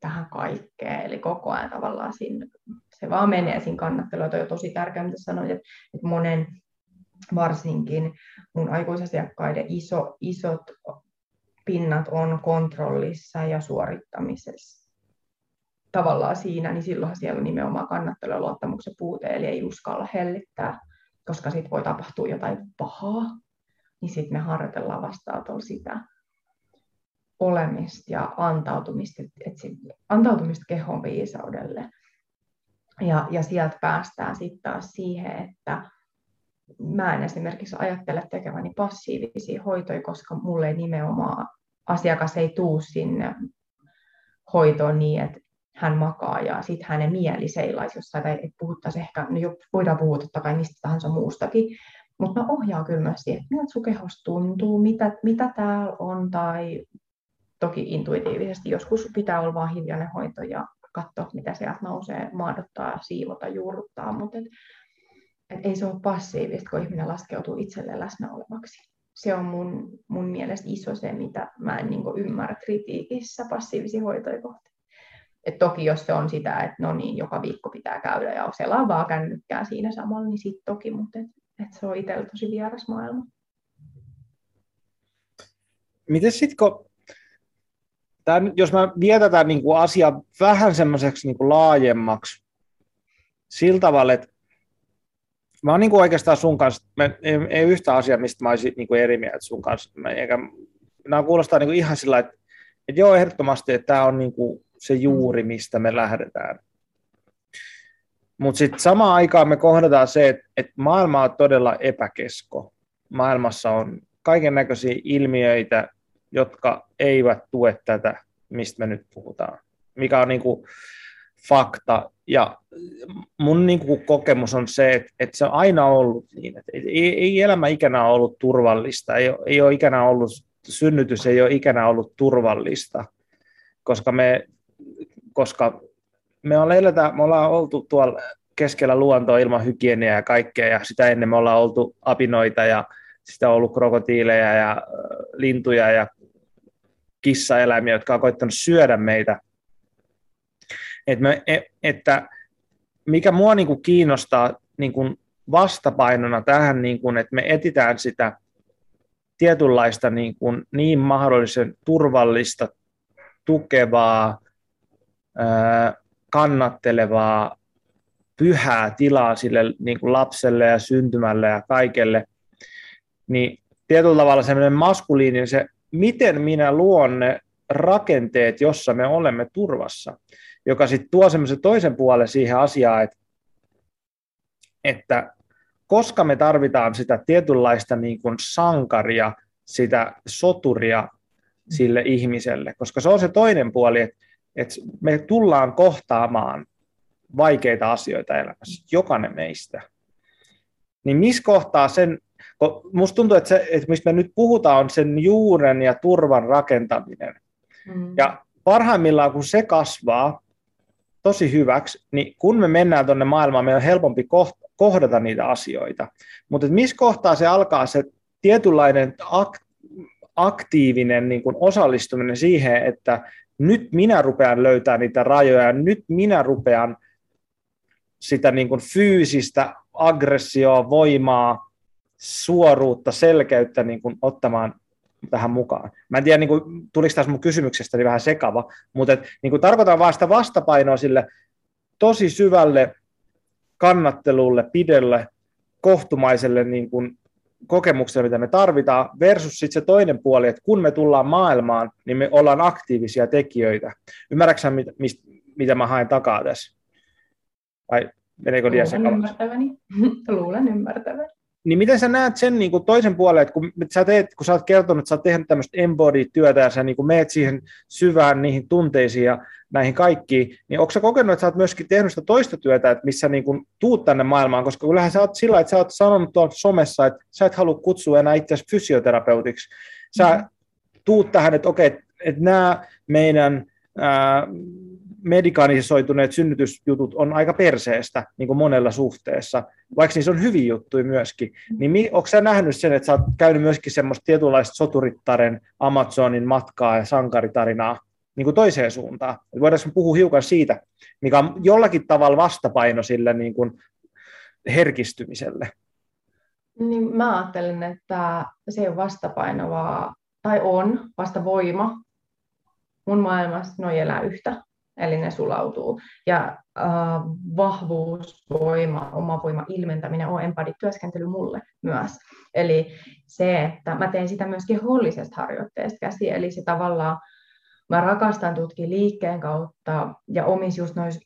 tähän kaikkeen. Eli koko ajan tavallaan siinä, se vaan menee siinä kannattelua. Toi on tosi tärkeää, mitä sanoit, että, että monen varsinkin mun aikuisasiakkaiden iso, isot pinnat on kontrollissa ja suorittamisessa tavallaan siinä, niin silloinhan siellä on nimenomaan kannattelu ja luottamuksen puute, eli ei uskalla hellittää, koska sitten voi tapahtua jotain pahaa, niin sitten me harjoitellaan vastaanotolla sitä olemista ja antautumista, et antautumista kehon viisaudelle. Ja, ja sieltä päästään sitten taas siihen, että mä en esimerkiksi ajattele tekeväni passiivisia hoitoja, koska mulle ei nimenomaan asiakas ei tuu sinne hoitoon niin, että hän makaa ja sitten hänen mieli seilaisi jossain, tai puhuttaisiin ehkä, no jo, voidaan puhua totta kai mistä tahansa muustakin, mutta mä ohjaan kyllä myös siihen, että miltä sun kehos tuntuu, mitä, mitä täällä on, tai toki intuitiivisesti joskus pitää olla vain hiljainen hoito ja katsoa, mitä sieltä nousee, maadottaa, siivota, juurruttaa, mutta et ei se ole passiivista, kun ihminen laskeutuu itselleen läsnä olevaksi. Se on mun, mun mielestä iso se, mitä mä en niin ymmärrä kritiikissä passiivisia hoitoja kohti. Et toki jos se on sitä, että no niin, joka viikko pitää käydä ja selaa vaan kännykkää siinä samalla, niin sitten toki, mutta et, et se on itsellä tosi vieras maailma. Miten sitten, kun tämän, jos mä vietetään niin kuin vähän semmoiseksi niin kuin laajemmaksi, sillä tavalla, että mä oon niin kuin oikeastaan sun kanssa, mä, ei, ei yhtä asiaa, mistä mä olisin niin kuin eri mieltä sun kanssa, mä, eikä, nämä kuulostaa niin kuin ihan sillä että, että joo, ehdottomasti, että tämä on niin kuin se juuri, mistä me lähdetään. Mutta sitten samaan aikaan me kohdataan se, että, että maailma on todella epäkesko. Maailmassa on kaiken näköisiä ilmiöitä, jotka eivät tue tätä, mistä me nyt puhutaan, mikä on niin kuin fakta. Ja mun niin kuin kokemus on se, että, että se on aina ollut niin, että ei, ei elämä ikänä ollut turvallista, ei, ei ole ikänä ollut, synnytys ei ole ikänä ollut turvallista, koska me, koska me, on eletään, me ollaan oltu tuolla keskellä luontoa ilman hygieniaa ja kaikkea, ja sitä ennen me ollaan oltu apinoita ja sitä on ollut krokotiileja ja lintuja ja kissaeläimiä, jotka on koittanut syödä meitä. Et me, e, että mikä mua niin kuin kiinnostaa niin kuin vastapainona tähän, niin kuin, että me etitään sitä tietynlaista niin, kuin, niin mahdollisen turvallista, tukevaa, kannattelevaa, pyhää tilaa sille niin kuin lapselle ja syntymälle ja kaikelle, niin tietyllä tavalla semmoinen maskuliininen se miten minä luon ne rakenteet, jossa me olemme turvassa, joka sitten tuo semmoisen toisen puolen siihen asiaan, että, että koska me tarvitaan sitä tietynlaista niin kuin sankaria, sitä soturia sille ihmiselle, koska se on se toinen puoli, että, että me tullaan kohtaamaan vaikeita asioita elämässä, jokainen meistä. Niin missä kohtaa sen Musta tuntuu, että se, että mistä me nyt puhutaan, on sen juuren ja turvan rakentaminen. Mm. Ja parhaimmillaan, kun se kasvaa tosi hyväksi, niin kun me mennään tuonne maailmaan, meidän on helpompi kohdata niitä asioita. Mutta missä kohtaa se alkaa se tietynlainen aktiivinen niin kuin osallistuminen siihen, että nyt minä rupean löytämään niitä rajoja, nyt minä rupean sitä niin kuin fyysistä aggressioa, voimaa, suoruutta, selkeyttä niin kuin ottamaan tähän mukaan. Mä en tiedä, niin kuin, tuliko tässä mun kysymyksestäni niin vähän sekava, mutta et, niin kuin, tarkoitan vaan sitä vastapainoa sille tosi syvälle kannattelulle, pidelle, kohtumaiselle niin kuin, kokemukselle, mitä me tarvitaan, versus sitten se toinen puoli, että kun me tullaan maailmaan, niin me ollaan aktiivisia tekijöitä. Ymmärrätkö mit, mit, mitä mä haen takaa tässä? Vai meneekö liian sekavaksi? Ymmärtäväni. [LAUGHS] Luulen ymmärtäväni. Niin miten sä näet sen niin kuin toisen puolen, että kun sä, teet, kun sä oot kertonut, että sä oot tehnyt tämmöistä embody-työtä ja sä niin kuin meet siihen syvään niihin tunteisiin ja näihin kaikkiin, niin onko sä kokenut, että sä oot myöskin tehnyt sitä toista työtä, että missä niin kuin tuut tänne maailmaan, koska kyllähän sä oot sillä, että sä oot sanonut tuolla somessa, että sä et halua kutsua enää itse fysioterapeutiksi. Sä mm-hmm. tuut tähän, että okei, että nämä meidän ää, medikanisoituneet synnytysjutut on aika perseestä niin kuin monella suhteessa, vaikka niissä on hyviä juttuja myöskin. Niin onko sä nähnyt sen, että sä oot käynyt myöskin semmoista tietynlaista soturittaren Amazonin matkaa ja sankaritarinaa niin kuin toiseen suuntaan? Voidaanko puhua hiukan siitä, mikä on jollakin tavalla vastapaino sille niin kuin herkistymiselle? Niin mä ajattelen, että se on vastapainoa, tai on vasta voima. Mun maailmassa noi elää yhtä eli ne sulautuu. Ja äh, vahvuus, voima, oma voima, ilmentäminen on empadityöskentely mulle myös. Eli se, että mä teen sitä myöskin hollisesta harjoitteesta käsi, eli se tavallaan, mä rakastan tutkia liikkeen kautta ja omissa just noissa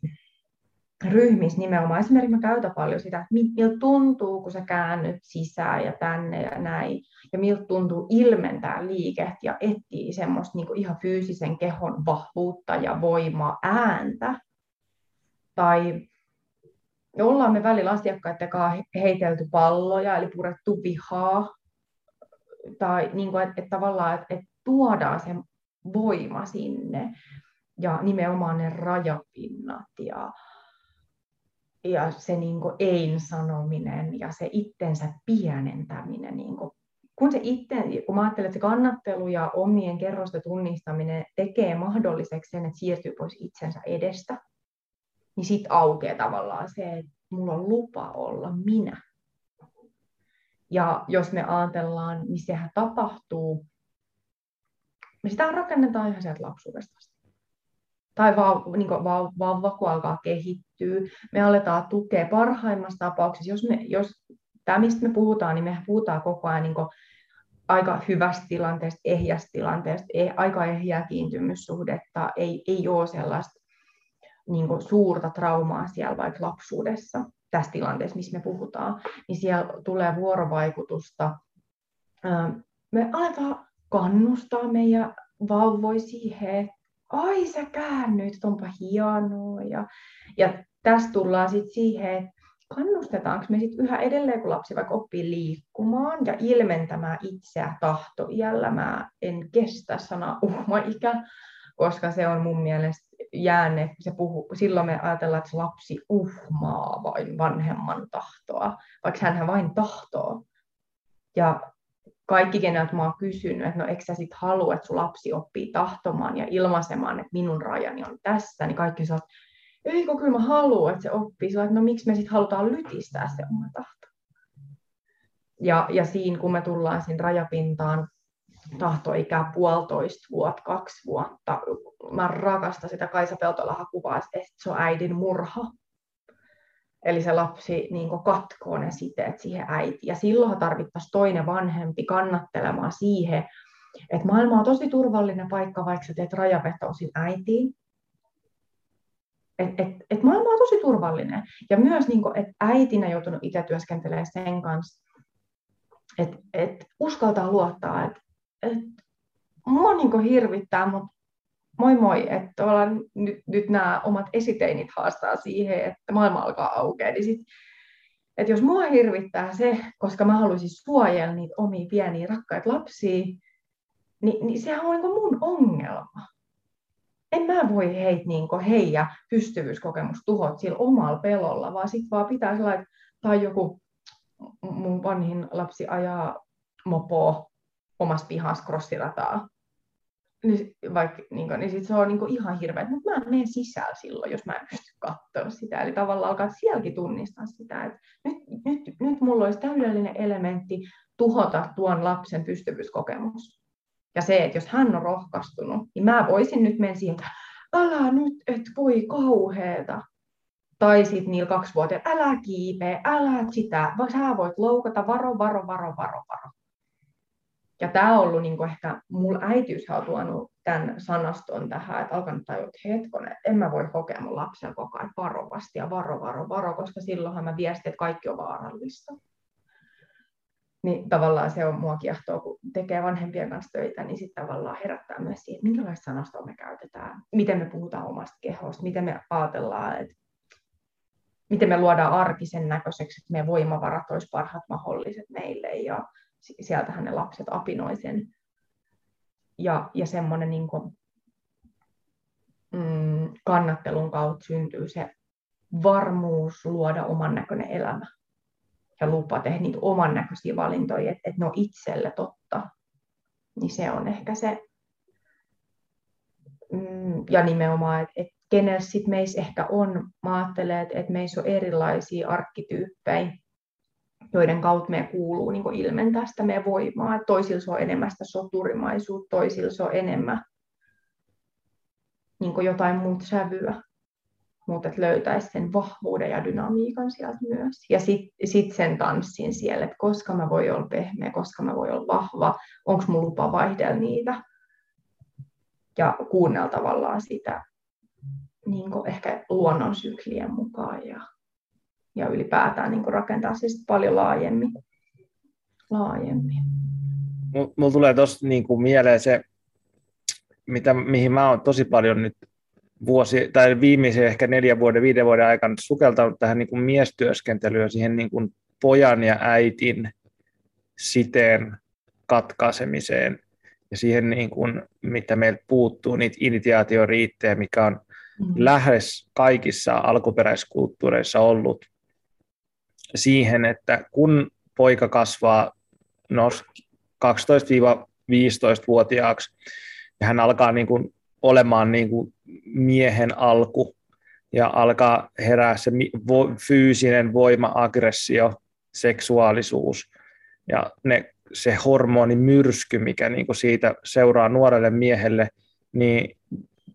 ryhmissä nimenomaan. Esimerkiksi mä käytän paljon sitä, että miltä tuntuu, kun sä käännyt sisään ja tänne ja näin. Ja miltä tuntuu ilmentää liiket ja etsii semmoista niin ihan fyysisen kehon vahvuutta ja voimaa, ääntä. Tai ollaan me välillä asiakkaiden kanssa heitelty palloja, eli purettu vihaa. Tai niin kuin, että, että tavallaan, että, että tuodaan se voima sinne ja nimenomaan ne rajapinnat ja, ja se niin ein sanominen ja se itsensä pienentäminen. Niin kuin, kun, se itse, kun mä ajattelen, että se kannattelu ja omien kerrosten tunnistaminen tekee mahdolliseksi sen, että siirtyy pois itsensä edestä, niin sitten aukeaa tavallaan se, että mulla on lupa olla minä. Ja jos me ajatellaan, niin sehän tapahtuu, me sitä rakennetaan ihan sieltä lapsuudesta tai vauva, niin vauva, kun alkaa kehittyä, me aletaan tukea parhaimmassa tapauksessa, jos, me, jos tämä, mistä me puhutaan, niin me puhutaan koko ajan niin aika hyvästä tilanteesta, ehjästä tilanteesta, eh, aika ehjää kiintymyssuhdetta, ei, ei ole sellaista niin suurta traumaa siellä vaikka lapsuudessa, tässä tilanteessa, missä me puhutaan, niin siellä tulee vuorovaikutusta. Me aletaan kannustaa meidän vauvoja siihen, ai sä käännyt, onpa hienoa. Ja, ja tästä tullaan sitten siihen, että kannustetaanko me sitten yhä edelleen, kun lapsi vaikka oppii liikkumaan ja ilmentämään itseä tahtoiällä. Mä en kestä sana uhmaikä, koska se on mun mielestä jäänyt, se puhuu, silloin me ajatellaan, että lapsi uhmaa vain vanhemman tahtoa, vaikka hän vain tahtoo. Ja kaikki, keneltä mä oon kysynyt, että no eikö sä sit halua, että sun lapsi oppii tahtomaan ja ilmaisemaan, että minun rajani on tässä, niin kaikki sanoo, että eikö kyllä mä haluan, että se oppii. Sillä, että no miksi me sitten halutaan lytistää se oma tahto. Ja, ja siinä, kun me tullaan siinä rajapintaan, tahtoikää puolitoista vuotta, kaksi vuotta. Mä rakastan sitä Kaisa Peltolaha kuvaa, että se on äidin murha. Eli se lapsi niin katkoo ne siteet siihen äitiin. Ja silloin tarvittaisiin toinen vanhempi kannattelemaan siihen, että maailma on tosi turvallinen paikka, vaikka sä teet rajavetoa äitiin. Et, et, et maailma on tosi turvallinen. Ja myös, niin että äitinä joutunut itse työskentelemään sen kanssa, että et uskaltaa luottaa, että et, mua niin hirvittää, mutta moi moi, että nyt, nyt nämä omat esiteinit haastaa siihen, että maailma alkaa aukeaa, niin sit, että jos mua hirvittää se, koska mä haluaisin suojella niitä omia pieniä rakkaita lapsia, niin, niin sehän on niin mun ongelma. En mä voi heitä niin heidän pystyvyyskokemus tuhot sillä omalla pelolla, vaan sitten vaan pitää sellainen, tai joku mun vanhin lapsi ajaa mopoa omassa pihassa crossirataa, niin, vaikka, niin, kuin, niin sit se on niin kuin ihan hirveä, mutta mä menen sisällä silloin, jos mä en pysty katsoa sitä. Eli tavallaan alkaa sielläkin tunnistaa sitä, että nyt, nyt, nyt mulla olisi täydellinen elementti tuhota tuon lapsen pystyvyyskokemus. Ja se, että jos hän on rohkaistunut, niin mä voisin nyt mennä siihen, että älä nyt, et voi kauheeta. Tai sitten niillä kaksivuotiailla, älä kiipeä, älä sitä, sä voit loukata, varo, varo, varo, varo, varo. Ja tämä on ollut niin ehkä, mulla äitiys on tuonut tämän sanaston tähän, että alkanut tajua, että hetkonen, en mä voi kokea mun lapsen koko ajan varovasti ja varo, varo, varo, koska silloinhan mä viestin, että kaikki on vaarallista. Niin tavallaan se on mua kiehtoo, kun tekee vanhempien kanssa töitä, niin sitten tavallaan herättää myös siihen, minkälaista sanastoa me käytetään, miten me puhutaan omasta kehosta, miten me ajatellaan, että miten me luodaan arkisen näköiseksi, että meidän voimavarat olisi parhaat mahdolliset meille ja sieltähän ne lapset apinoi sen. Ja, ja semmoinen niin kuin, mm, kannattelun kautta syntyy se varmuus luoda oman näköinen elämä ja lupa tehdä niitä oman näköisiä valintoja, että, että ne on itselle totta. Niin se on ehkä se, mm, ja nimenomaan, että, että kenellä sitten meissä ehkä on, mä ajattelen, että, että meissä on erilaisia arkkityyppejä, joiden kautta meidän kuuluu niin ilmentää sitä meidän voimaa. Toisilla se on enemmän sitä soturimaisuutta, toisilla se on enemmän niin jotain muuta sävyä, mutta löytäisi sen vahvuuden ja dynamiikan sieltä myös. Ja sitten sit sen tanssin siellä, että koska mä voi olla pehmeä, koska mä voi olla vahva, onko mun lupa vaihdella niitä. Ja kuunnella tavallaan sitä niin ehkä luonnon syklien mukaan ja ja ylipäätään niin rakentaa siis paljon laajemmin. laajemmin. Mulla tulee tuossa niin mieleen se, mitä, mihin mä oon tosi paljon nyt vuosi, tai viimeisen ehkä neljän vuoden, viiden vuoden aikana sukeltanut tähän niin kuin miestyöskentelyyn, siihen niin kuin pojan ja äitin siteen katkaisemiseen. ja siihen, niin kuin, mitä meiltä puuttuu, niitä initiaatioriittejä, mikä on mm. lähes kaikissa alkuperäiskulttuureissa ollut siihen, että kun poika kasvaa no, 12-15-vuotiaaksi ja hän alkaa niin kuin olemaan niin kuin miehen alku ja alkaa herää se fyysinen voima, aggressio, seksuaalisuus ja ne, se hormonimyrsky, mikä niin kuin siitä seuraa nuorelle miehelle, niin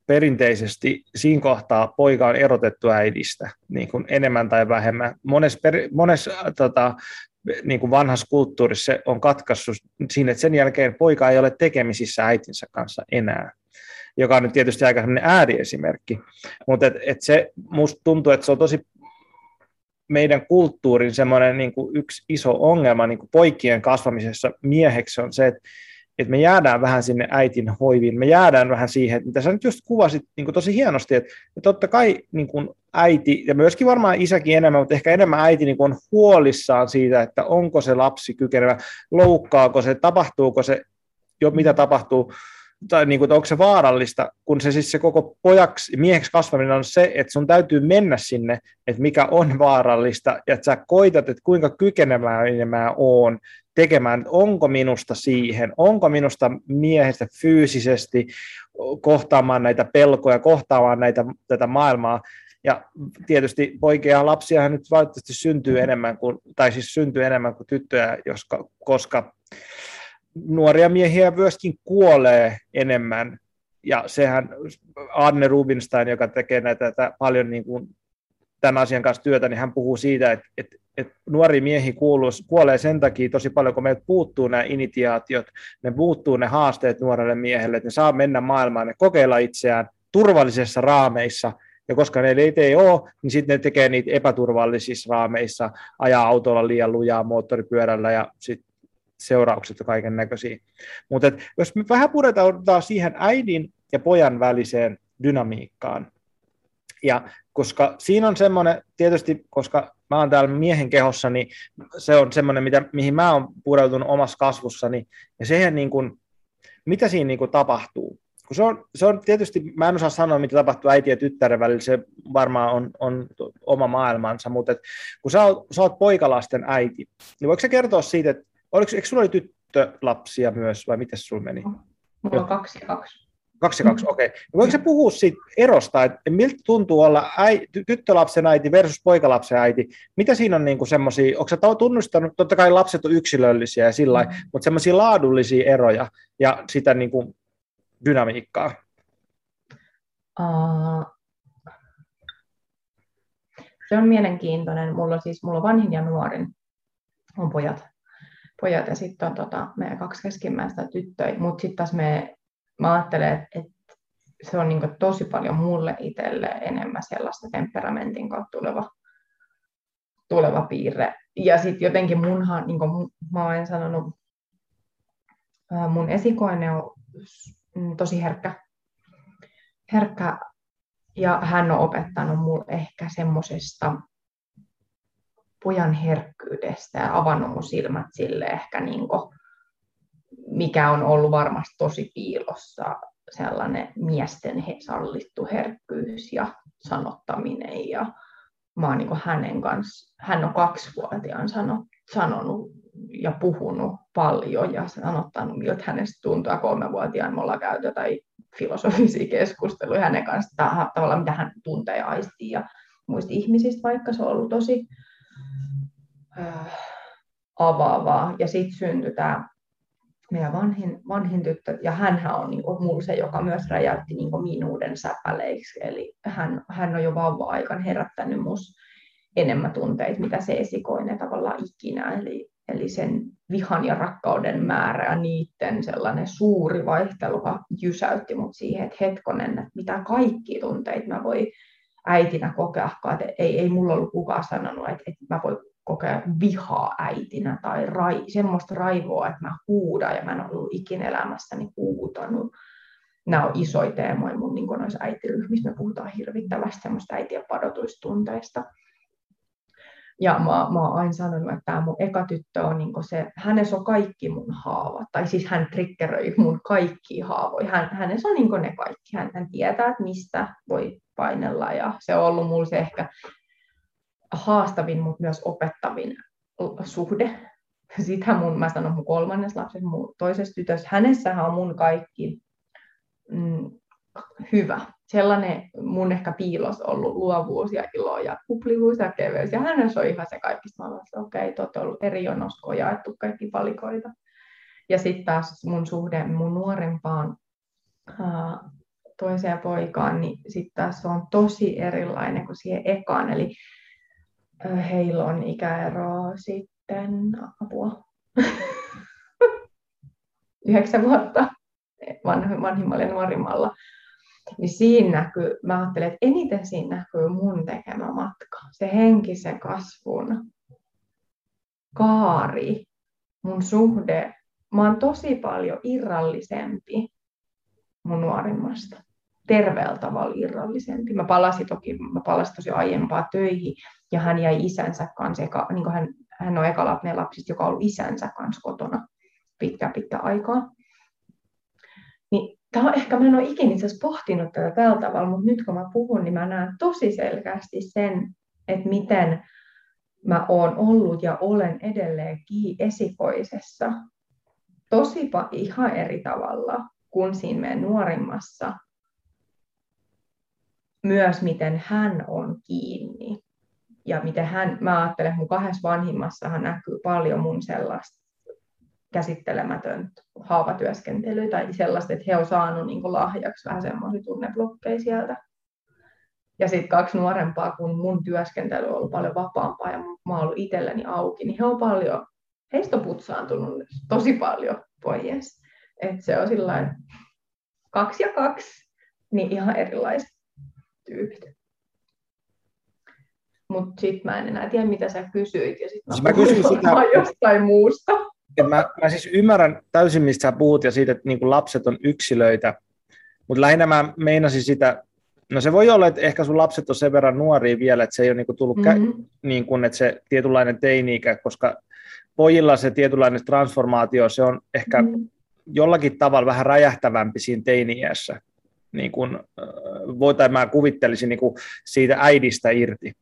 perinteisesti siinä kohtaa poika on erotettu äidistä niin kuin enemmän tai vähemmän. Monessa, per, monessa tota, niin kuin vanhassa kulttuurissa se on katkaissut siinä, että sen jälkeen poika ei ole tekemisissä äitinsä kanssa enää joka on nyt tietysti aika ääriesimerkki. Mutta et, et se, musta tuntuu, että se on tosi meidän kulttuurin semmoinen niin kuin yksi iso ongelma niin kuin poikien kasvamisessa mieheksi on se, että, että me jäädään vähän sinne äitin hoiviin, me jäädään vähän siihen, että mitä sä nyt just kuvasit niin kuin tosi hienosti, että, totta kai niin kuin äiti, ja myöskin varmaan isäkin enemmän, mutta ehkä enemmän äiti niin kuin on huolissaan siitä, että onko se lapsi kykenevä, loukkaako se, tapahtuuko se, jo mitä tapahtuu, tai niin kuin, onko se vaarallista, kun se siis se koko pojaksi, mieheksi kasvaminen on se, että sun täytyy mennä sinne, että mikä on vaarallista, ja että sä koitat, että kuinka kykenevää mä oon tekemään, onko minusta siihen, onko minusta miehestä fyysisesti kohtaamaan näitä pelkoja, kohtaamaan näitä, tätä maailmaa, ja tietysti poikia ja lapsia nyt valitettavasti syntyy enemmän kuin, tai siis syntyy enemmän kuin tyttöjä, koska nuoria miehiä myöskin kuolee enemmän, ja sehän Anne Rubinstein, joka tekee näitä, tätä paljon niin kuin tämän asian kanssa työtä, niin hän puhuu siitä, että, että, että nuori miehi kuuluu, kuolee sen takia tosi paljon, kun meiltä puuttuu nämä initiaatiot, ne puuttuu ne haasteet nuorelle miehelle, että ne saa mennä maailmaan, ne kokeilla itseään turvallisissa raameissa, ja koska ne ei ole, niin sitten ne tekee niitä epäturvallisissa raameissa, ajaa autolla liian lujaa moottoripyörällä ja sitten seuraukset ja kaiken näköisiä. Mutta jos me vähän puretaan siihen äidin ja pojan väliseen dynamiikkaan, ja koska siinä on semmoinen, tietysti koska mä oon täällä miehen kehossa, niin se on semmoinen, mitä, mihin mä oon pureutunut omassa kasvussani, ja sehän niin kuin, mitä siinä niin kuin tapahtuu. Kun se, on, se on tietysti, mä en osaa sanoa, mitä tapahtuu äiti ja tyttären välillä, se varmaan on, on oma maailmansa, mutta et, kun sä oot, sä oot poikalasten äiti, niin voiko sä kertoa siitä, että Oliko, eikö sulla oli tyttölapsia myös, vai miten sulla meni? Mulla on kaksi ja kaksi. Kaksi ja kaksi, okei. Okay. Voiko se puhua siitä erosta, että miltä tuntuu olla äi, tyttölapsen äiti versus poikalapsen äiti? Mitä siinä on niin semmoisia, onko sä tunnistanut, totta kai lapset on yksilöllisiä ja sillä mm. mutta semmoisia laadullisia eroja ja sitä niin kuin dynamiikkaa? Uh, se on mielenkiintoinen. Mulla on siis mulla on vanhin ja nuorin on pojat pojat ja sitten on tota, meidän kaksi keskimmäistä tyttöjä, mutta sitten taas me, mä ajattelen, että et se on niinku tosi paljon mulle itselle enemmän sellaista temperamentin kautta tuleva, tuleva piirre. Ja sitten jotenkin munhan, niin kuin mä olen sanonut, mun esikoinen on tosi herkkä, herkkä ja hän on opettanut mulle ehkä semmoisesta pojan herkkyydestä ja avannut mun silmät sille ehkä niin kuin, mikä on ollut varmasti tosi piilossa sellainen miesten he, sallittu herkkyys ja sanottaminen ja mä oon niin hänen kanssa, hän on kaksivuotiaan sanonut, sanonut ja puhunut paljon ja sanottanut, miltä hänestä tuntuu. Kolmevuotiaan me ollaan käyty jotain filosofisia keskusteluja hänen kanssa, tavallaan mitä hän tuntee ja aistii ja muista ihmisistä, vaikka se on ollut tosi avaavaa. Ja sitten syntyi tämä meidän vanhin, vanhin tyttö, ja hän on niin mulla se, joka myös räjäytti niin kuin minuuden säpäleiksi. Eli hän, hän on jo vauva-aikan herättänyt mus enemmän tunteita, mitä se esikoinen tavallaan ikinä. Eli, eli sen vihan ja rakkauden määrä ja niiden sellainen suuri vaihtelu jysäytti mut siihen, että hetkonen, että mitä kaikki tunteita mä voi äitinä kokea, että ei, ei mulla ollut kukaan sanonut, että, että mä voin kokea vihaa äitinä tai rai, semmoista raivoa, että mä huudan ja mä en ollut ikinä elämässäni huutanut. Nämä on isoja teemoja mun niin noissa äitiryhmissä. Me puhutaan hirvittävästi semmoista äitien padotuistunteista. Ja mä, mä oon aina sanonut, että tämä mun eka tyttö on niin se, hänessä on kaikki mun haavat, tai siis hän triggeröi mun kaikki haavoja. Hän, hänessä on niin ne kaikki. Hän, hän tietää, että mistä voi painella, ja se on ollut mulle se ehkä haastavin, mutta myös opettavin suhde. Sitä mun, mä sanon mun kolmannes lapsessa, mun toisessa tytössä, hänessähän on mun kaikki mm, hyvä. Sellainen mun ehkä piilos ollut luovuus ja ilo ja kuplivuus ja keveys. Ja hänessä on ihan se kaikista. Mä että okei, okay, te ollut eri jonossa jaettu kaikki palikoita. Ja sitten taas mun suhde mun nuorempaan ää, toiseen poikaan, niin sitten taas on tosi erilainen kuin siihen ekaan. Eli heillä on ikäeroa sitten apua. [LAUGHS] Yhdeksän vuotta vanhimmalla ja nuorimmalla niin siinä näkyy, mä ajattelen, että eniten siinä näkyy mun tekemä matka, se henkisen kasvun kaari, mun suhde. Mä oon tosi paljon irrallisempi mun nuorimmasta. Terveellä tavalla irrallisempi. Mä palasin toki, mä palasin tosi aiempaa töihin ja hän jäi isänsä kanssa, eka, niin hän, hän on eka lapsista, joka on ollut isänsä kanssa kotona pitkä pitkä aikaa. Niin tämä on ehkä, mä en ole ikinä itse pohtinut tätä tällä tavalla, mutta nyt kun mä puhun, niin mä näen tosi selkeästi sen, että miten mä oon ollut ja olen edelleenkin esikoisessa tosipa ihan eri tavalla kuin siinä meidän nuorimmassa. Myös miten hän on kiinni. Ja miten hän, mä ajattelen, että mun kahdessa vanhimmassahan näkyy paljon mun sellaista käsittelemätön haavatyöskentely tai sellaista, että he on saanut niin lahjaksi vähän semmoisia tunneblokkeja sieltä. Ja sitten kaksi nuorempaa, kun mun työskentely on ollut paljon vapaampaa ja mä oon ollut itselleni auki, niin he on paljon, heistä on putsaantunut tosi paljon pois. Että se on sillä kaksi ja kaksi, niin ihan erilaiset tyypit. Mutta sitten mä en enää tiedä, mitä sä kysyit, ja sitten mä, siis mä kysyin sitä... jostain muusta mä, mä siis ymmärrän täysin, mistä sä puhut ja siitä, että niin kuin lapset on yksilöitä, mutta lähinnä mä meinasin sitä, no se voi olla, että ehkä sun lapset on sen verran nuoria vielä, että se ei ole niin kuin tullut, mm-hmm. kä- niin kuin, että se tietynlainen teini-ikä, koska pojilla se tietynlainen transformaatio, se on ehkä mm-hmm. jollakin tavalla vähän räjähtävämpi siinä teini-iässä. Niin kuin, voi, tai mä kuvittelisin niin kuin siitä äidistä irti.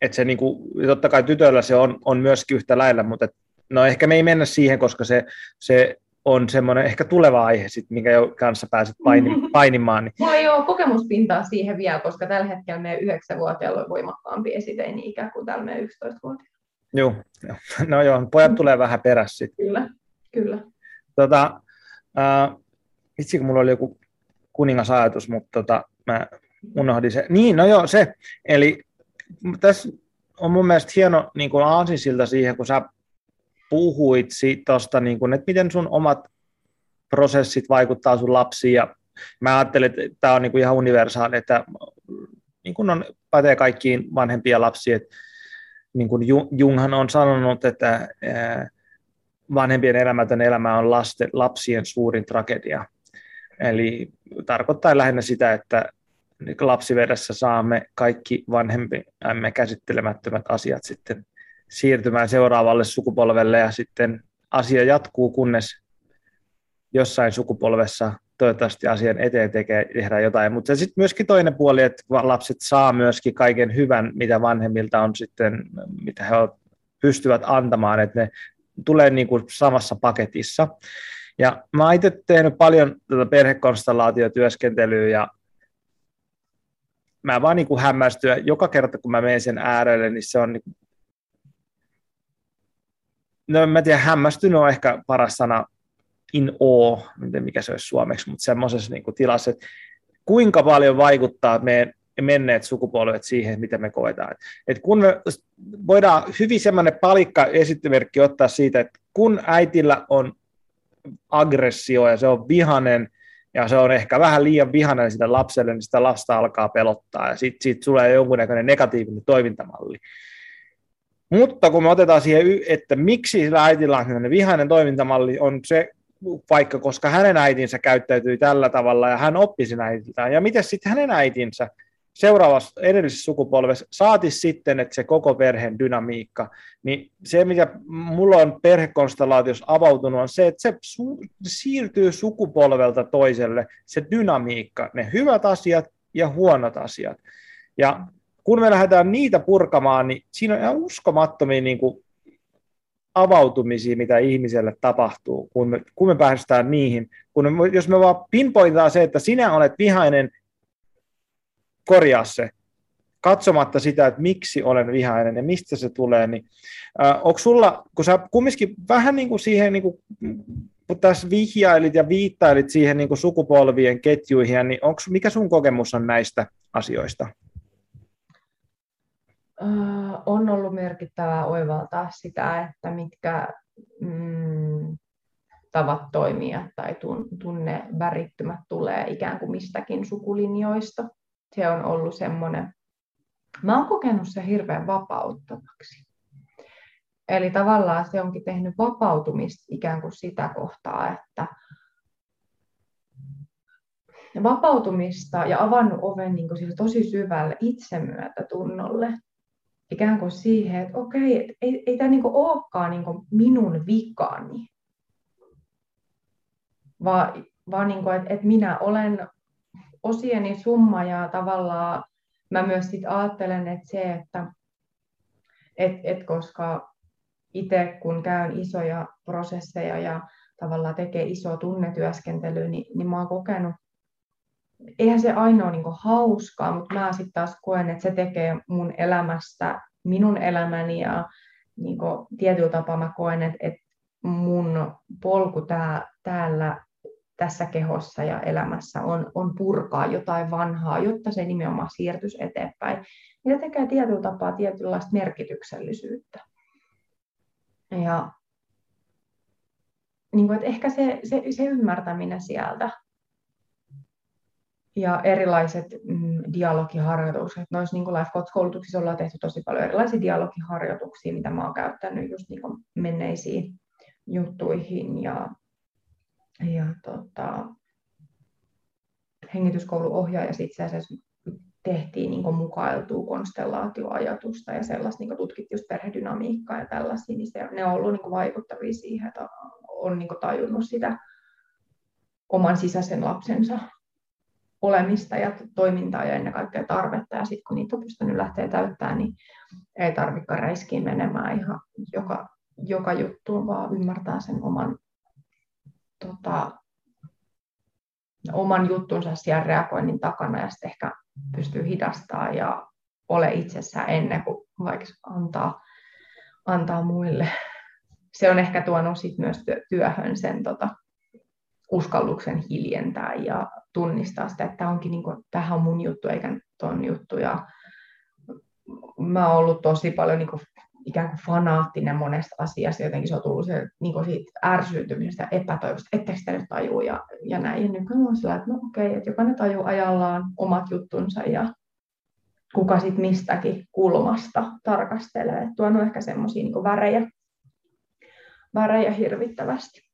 Että se niin kuin, totta kai tytöllä se on, on myöskin yhtä lailla, mutta et no ehkä me ei mennä siihen, koska se, se on semmoinen ehkä tuleva aihe, sit, minkä jo kanssa pääset paini, [LAUGHS] painimaan. Niin. Mulla ei ole kokemuspintaa siihen vielä, koska tällä hetkellä meidän 9-vuotiailla on voimakkaampi esiteini ikä kuin tällä meidän 11-vuotiailla. Joo, [LAUGHS] no joo, pojat tulee vähän perässä sitten. Kyllä, kyllä. Tota, äh, itse kun mulla oli joku kuningasajatus, mutta tota, mä unohdin se. Niin, no joo, se. Eli tässä on mun mielestä hieno niin kuin aasinsilta siihen, kun sä puhuit tuosta, niin että miten sun omat prosessit vaikuttaa sun lapsiin, ja mä ajattelen, että tämä on niin kuin ihan universaali, että niin kuin on, pätee kaikkiin vanhempia lapsia, että niin kuin Junghan on sanonut, että vanhempien elämätön elämä on lasten, lapsien suurin tragedia. Eli tarkoittaa lähinnä sitä, että lapsivedessä saamme kaikki vanhempimme käsittelemättömät asiat sitten siirtymään seuraavalle sukupolvelle ja sitten asia jatkuu, kunnes jossain sukupolvessa toivottavasti asian eteen tekee, tehdään jotain. Mutta sitten myöskin toinen puoli, että lapset saa myöskin kaiken hyvän, mitä vanhemmilta on sitten, mitä he pystyvät antamaan, että ne tulee niin kuin samassa paketissa. Ja mä oon itse tehnyt paljon tätä perhekonstellaatiotyöskentelyä ja mä vaan niin hämmästyä joka kerta, kun mä menen sen äärelle, niin se on niin no mä tiedän, hämmästynyt on ehkä paras sana in awe, mikä se olisi suomeksi, mutta semmoisessa niin kuin tilassa, että kuinka paljon vaikuttaa meidän menneet sukupolvet siihen, mitä me koetaan. Et kun me voidaan hyvin semmoinen palikka esimerkki ottaa siitä, että kun äitillä on aggressio ja se on vihanen, ja se on ehkä vähän liian vihanen sitä lapselle, niin sitä lasta alkaa pelottaa, ja sitten siitä tulee jonkunnäköinen negatiivinen toimintamalli. Mutta kun me otetaan siihen, että miksi sillä äitillä on vihainen toimintamalli, on se vaikka koska hänen äitinsä käyttäytyi tällä tavalla ja hän oppi sen äitiltään. Ja miten sitten hänen äitinsä seuraavassa edellisessä sukupolvessa, saati sitten, että se koko perheen dynamiikka, niin se, mikä mulla on perhekonstellaatiossa avautunut, on se, että se su- siirtyy sukupolvelta toiselle, se dynamiikka, ne hyvät asiat ja huonot asiat. Ja kun me lähdetään niitä purkamaan, niin siinä on ihan uskomattomia niin kuin avautumisia, mitä ihmiselle tapahtuu, kun me, kun me päästään niihin. Kun me, jos me vaan pinpointaan se, että sinä olet vihainen, korjaa se, katsomatta sitä, että miksi olen vihainen ja mistä se tulee, niin äh, onko sulla, kun sä kumminkin vähän niin kuin siihen, niin kuin, kun tässä vihjailit ja viittailit siihen niin kuin sukupolvien ketjuihin, niin onko, mikä sun kokemus on näistä asioista? Äh, on ollut merkittävää oivaltaa sitä, että mitkä mm, tavat toimia tai tunne värittymät tulee ikään kuin mistäkin sukulinjoista. Se on ollut semmoinen, mä oon kokenut se hirveän vapauttavaksi. Eli tavallaan se onkin tehnyt vapautumista ikään kuin sitä kohtaa, että vapautumista ja avannut oven niin kuin tosi syvälle itsemyötätunnolle ikään kuin siihen, että okei, et ei, ei tämä niinku olekaan niinku minun vikani, vaan, vaan niinku, että et minä olen osieni summa ja tavallaan mä myös sit ajattelen, että se, että et, et koska itse kun käyn isoja prosesseja ja tavallaan tekee isoa tunnetyöskentelyä, niin, niin mä oon kokenut, eihän se aina ole niin hauskaa, mutta mä sitten taas koen, että se tekee mun elämästä minun elämäni ja niin tietyllä tapaa mä koen, että, että mun polku tää, täällä tässä kehossa ja elämässä on, on purkaa jotain vanhaa, jotta se nimenomaan siirtyisi eteenpäin. Ja tekee tietyllä tapaa tietynlaista merkityksellisyyttä. Ja niin kuin, että ehkä se, se, se ymmärtäminen sieltä ja erilaiset mm, dialogiharjoitukset. Noissa niin life coach-koulutuksissa ollaan tehty tosi paljon erilaisia dialogiharjoituksia, mitä mä oon käyttänyt just niin menneisiin juttuihin ja, ja tota, hengityskouluohjaaja itse asiassa tehtiin niin mukailtua konstellaatioajatusta ja sellaista niin tutkittiin just perhedynamiikkaa ja tällaisia, niin se, ne on ollut niin vaikuttavia siihen, että on niin tajunnut sitä oman sisäisen lapsensa olemista ja toimintaa ja ennen kaikkea tarvetta. Ja sitten kun niitä on pystynyt lähteä täyttämään, niin ei tarvitse räiskiin menemään ihan joka, joka juttuun, vaan ymmärtää sen oman, tota, oman juttunsa siellä reagoinnin takana ja sitten ehkä pystyy hidastaa ja ole itsessään ennen kuin vaikka antaa, antaa muille. Se on ehkä tuonut sit myös työhön sen tota, uskalluksen hiljentää ja tunnistaa sitä, että tämä onkin niin kuin, on mun juttu eikä ton juttu. Ja mä oon ollut tosi paljon niin kuin, ikään kuin fanaattinen monesta asiasta, jotenkin se on tullut se, niin kuin siitä ärsyytymisestä, epätoivosta, etteikö sitä nyt tajuu ja, ja näin. Ja nykyään on sillä, että no okei, okay, että jokainen tajuu ajallaan omat juttunsa ja kuka sitten mistäkin kulmasta tarkastelee. Tuo on ehkä semmoisia niin värejä, värejä hirvittävästi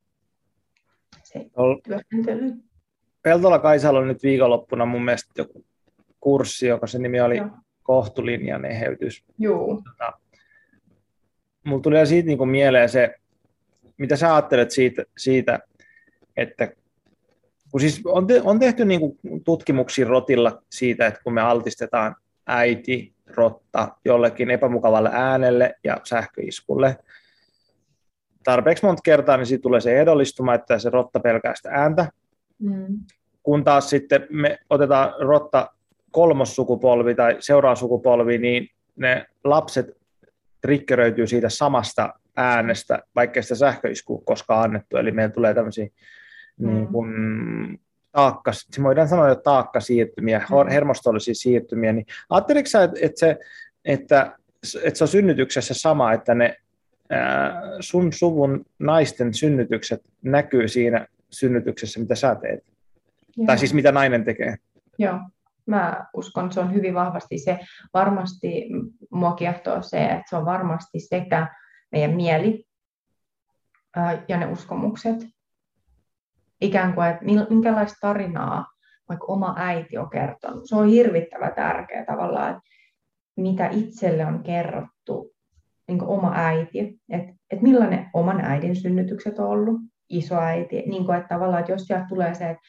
se työskentely. Peltola Kaisalla on nyt viikonloppuna mun mielestä joku kurssi, joka se nimi oli Joo. kohtulinjan eheytys. Joo. Tota, mulla tuli siitä niin kuin mieleen se, mitä sä ajattelet siitä, siitä että kun siis on, te, on tehty niin kuin tutkimuksia rotilla siitä, että kun me altistetaan äiti, rotta jollekin epämukavalle äänelle ja sähköiskulle, tarpeeksi monta kertaa, niin siitä tulee se edollistuma, että se rotta pelkää sitä ääntä. Mm. Kun taas sitten me otetaan rotta kolmossukupolvi tai seuraava sukupolvi, niin ne lapset triggeröityy siitä samasta äänestä, vaikka sitä sähköiskua koskaan annettu. Eli meillä tulee tämmöisiä mm. niin kuin, taakka, voidaan sanoa että taakkasiirtymiä, mm. hermostollisia siirtymiä, niin ajatteliko sä, että, että, se, että, että se on synnytyksessä sama, että ne sun suvun naisten synnytykset näkyy siinä synnytyksessä, mitä sä teet. Joo. Tai siis mitä nainen tekee. Joo, mä uskon, että se on hyvin vahvasti se, varmasti mua kiehtoo se, että se on varmasti sekä meidän mieli ja ne uskomukset. Ikään kuin, että minkälaista tarinaa vaikka oma äiti on kertonut. Se on hirvittävä tärkeä tavallaan, että mitä itselle on kerrottu niin oma äiti, että, että millainen oman äidin synnytykset on ollut, isoäiti, niin kuin, että tavallaan, että jos sieltä tulee se, että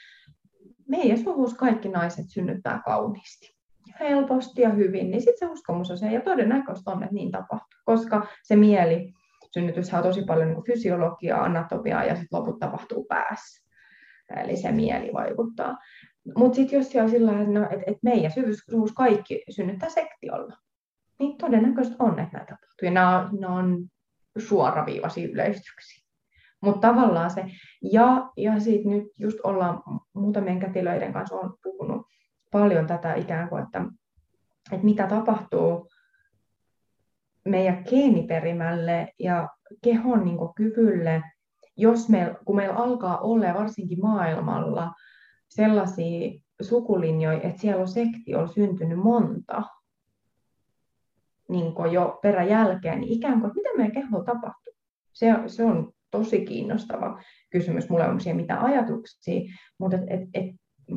meidän suvussa kaikki naiset synnyttää kauniisti, helposti ja hyvin, niin sitten se uskomus on se, ja todennäköistä on, että niin tapahtuu, koska se mieli, synnytys on tosi paljon niin fysiologiaa, anatomiaa ja sitten loput tapahtuu päässä. Eli se mieli vaikuttaa. Mutta sitten jos siellä sillä että no, et, et meidän syvyyssuus kaikki synnyttää sektiolla, niin todennäköisesti on, että näitä tapahtuu. Ja nämä, nämä on suoraviivaisia yleistyksiä. Mutta tavallaan se, ja, ja sitten nyt just ollaan muutamien kätilöiden kanssa on puhunut paljon tätä ikään kuin, että, että mitä tapahtuu meidän geeniperimälle ja kehon niin kuin, kyvylle, jos me, kun meillä alkaa olla varsinkin maailmalla sellaisia sukulinjoja, että siellä on sektio syntynyt monta niin jo peräjälkeen, niin ikään kuin, että mitä meidän keholla tapahtuu. Se, se on tosi kiinnostava kysymys. Mulla on siihen mitä ajatuksia, mutta et, et, et,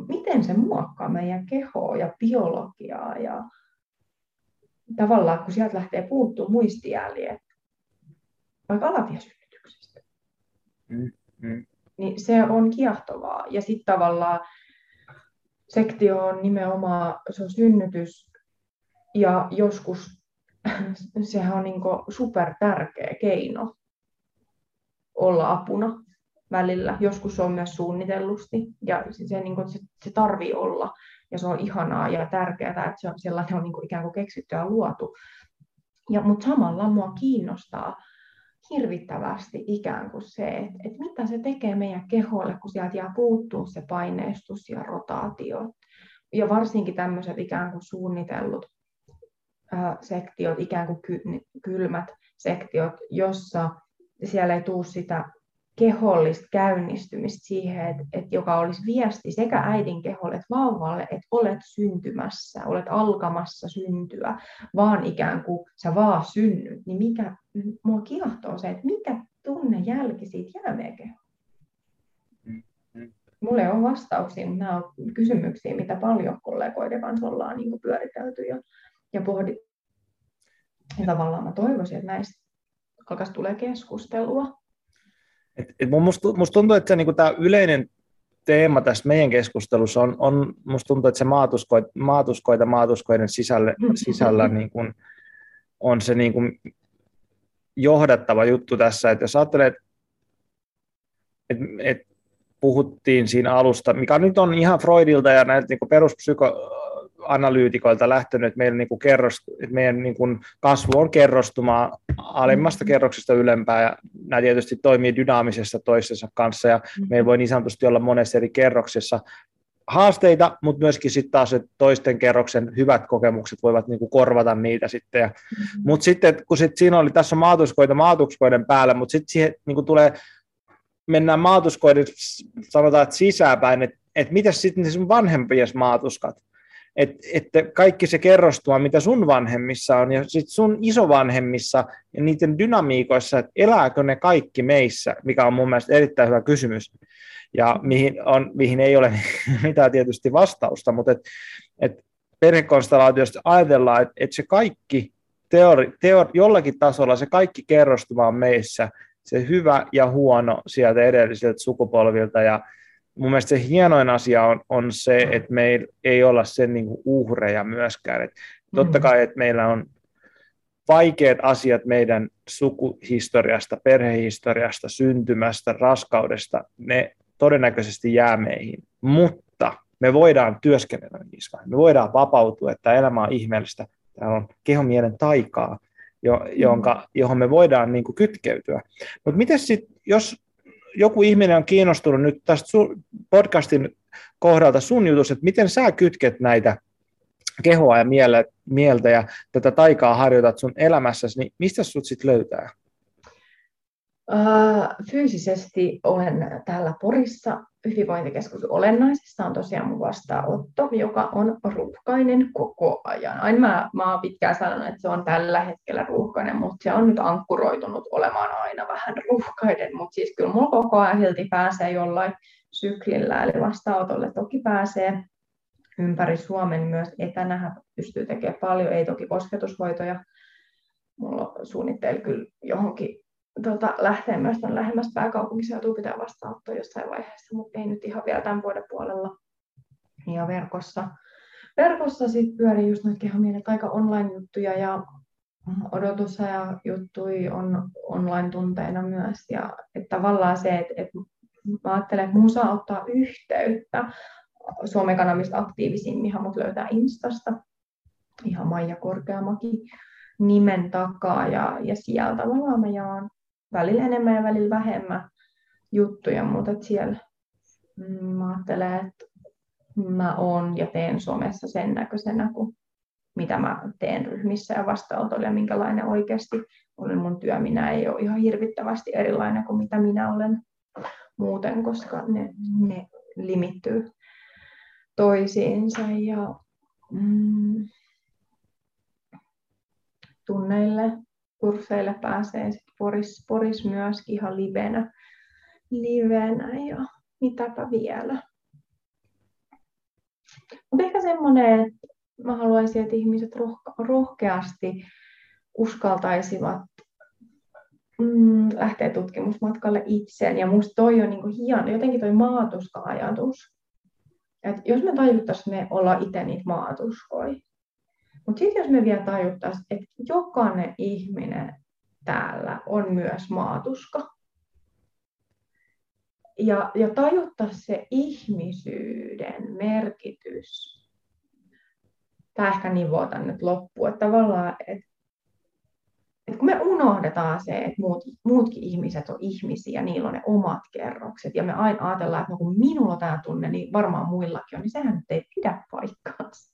miten se muokkaa meidän kehoa ja biologiaa ja tavallaan, kun sieltä lähtee puuttuu muistijäljet, vaikka alatiesynnytyksestä, mm, mm. niin se on kiehtovaa. Ja sitten tavallaan sektio on nimenomaan, se on synnytys, ja joskus [LAUGHS] sehän on niin super tärkeä keino olla apuna välillä. Joskus se on myös suunnitellusti ja se, niin kuin, se, se tarvii olla ja se on ihanaa ja tärkeää, että se on sellainen on niin kuin ikään kuin keksitty ja luotu. Ja, mutta samalla mua kiinnostaa hirvittävästi ikään kuin se, että, että mitä se tekee meidän keholle, kun sieltä jää puuttuu se paineistus ja rotaatio. Ja varsinkin tämmöiset ikään kuin suunnitellut sektiot, ikään kuin ky, kylmät sektiot, jossa siellä ei tule sitä kehollista käynnistymistä siihen, että, että joka olisi viesti sekä äidin keholle että vauvalle, että olet syntymässä, olet alkamassa syntyä, vaan ikään kuin sä vaan synnyt, niin mikä, mua kiehtoo se, että mikä tunne jälki siitä jää meidän. Mulla ei ole vastauksia, mutta nämä on kysymyksiä, mitä paljon kollegoiden kanssa ollaan niin pyöritelty ja, ja pohdittu. Ja tavallaan mä toivoisin, että näistä alkaisi tulee keskustelua. Et, et musta, musta tuntuu, että se, niin tämä yleinen teema tässä meidän keskustelussa on, on musta tuntuu, että se maatuskoita, maatuskoita maatuskoiden sisällä, sisällä niin kuin, on se niin kuin johdattava juttu tässä, että jos ajattelee, että et, et puhuttiin siinä alusta, mikä nyt on ihan Freudilta ja näiltä niin peruspsyko, analyytikoilta lähtenyt, että meidän, niin kuin kerros, että meidän niin kuin kasvu on kerrostumaa alimmasta kerroksesta ylempää, ja nämä tietysti toimii dynaamisessa toistensa kanssa, ja mm-hmm. meillä voi niin sanotusti olla monessa eri kerroksessa haasteita, mutta myöskin sitten taas, että toisten kerroksen hyvät kokemukset voivat niin kuin korvata niitä sitten. Ja, mm-hmm. Mutta sitten, kun sit siinä oli, tässä on maatuskoita maatuskoiden päällä, mutta sitten siihen niin kuin tulee, mennään maatuskoiden, sanotaan, että sisäänpäin, että et mitä sitten sun vanhempien maatuskat, että että kaikki se kerrostuma, mitä sun vanhemmissa on, ja sitten sun isovanhemmissa ja niiden dynamiikoissa, että elääkö ne kaikki meissä, mikä on mun mielestä erittäin hyvä kysymys, ja mihin, on, mihin ei ole [LAUGHS] mitään tietysti vastausta, mutta et, et perhekonstellaatiosta ajatellaan, että et se kaikki teori, teori, jollakin tasolla se kaikki kerrostuma on meissä, se hyvä ja huono sieltä edellisiltä sukupolvilta, ja mun mielestä se hienoin asia on, on se, että meillä ei olla sen niin kuin uhreja myöskään. Et totta kai, että meillä on vaikeat asiat meidän sukuhistoriasta, perhehistoriasta, syntymästä, raskaudesta, ne todennäköisesti jää meihin, mutta me voidaan työskennellä niissä, me voidaan vapautua, että elämä on ihmeellistä, täällä on kehon mielen taikaa, jo, jonka, johon me voidaan niin kuin kytkeytyä. Mutta miten sitten, jos joku ihminen on kiinnostunut nyt tästä podcastin kohdalta sun jutus, että miten sä kytket näitä kehoa ja mieltä ja tätä taikaa harjoitat sun elämässäsi, niin mistä sut sitten löytää? Fyysisesti olen täällä Porissa hyvinvointikeskus olennaisessa on tosiaan mun vastaanotto, joka on ruuhkainen koko ajan. Aina mä, mä oon pitkään sanonut, että se on tällä hetkellä ruuhkainen, mutta se on nyt ankkuroitunut olemaan aina vähän ruuhkainen, mutta siis kyllä mulla koko ajan silti pääsee jollain syklillä, eli vastaanotolle toki pääsee. ympäri Suomen myös etänä pystyy tekemään paljon, ei toki kosketushoitoja. Mulla on suunnitteilla kyllä johonkin tota, lähteä myös tämän lähemmäs pääkaupunkiseutua pitää vastaanottaa jossain vaiheessa, mutta ei nyt ihan vielä tämän vuoden puolella. Ja verkossa, verkossa sitten pyörii just noita kehomielet aika online-juttuja ja odotusaja juttui on online-tunteina myös. Ja että tavallaan se, että, että mä ajattelen, että mun saa ottaa yhteyttä Suomen kanavista aktiivisimmin, mut löytää Instasta ihan Maija Korkeamaki nimen takaa ja, ja sieltä tavallaan mä jaan välillä enemmän ja välillä vähemmän juttuja, mutta siellä mm, mä ajattelen, että mä oon ja teen somessa sen näköisenä kuin mitä mä teen ryhmissä ja vastaanotolla ja minkälainen oikeasti on mun työ. Minä ei ole ihan hirvittävästi erilainen kuin mitä minä olen muuten, koska ne, ne limittyy toisiinsa ja mm, tunneille, kursseille pääsee sit Poris, Poris myöskin ihan livenä, livenä ja mitäpä vielä. Mutta ehkä semmoinen, että mä haluaisin, että ihmiset rohkeasti uskaltaisivat mm, lähteä tutkimusmatkalle itseen. Ja musta toi on niin hieno, jotenkin toi maatuska-ajatus. Et jos me tajuttaisiin, me ollaan itse niitä maatuskoja. Mutta sitten jos me vielä tajuttaisiin, että jokainen ihminen täällä on myös maatuska. Ja, ja tajuttaa se ihmisyyden merkitys. Tämä ehkä nivoo tänne nyt loppuun. Että tavallaan, että että kun me unohdetaan se, että muut, muutkin ihmiset on ihmisiä, niillä on ne omat kerrokset, ja me aina ajatellaan, että no kun minulla on tämä tunne, niin varmaan muillakin on, niin sehän nyt ei pidä paikkaansa.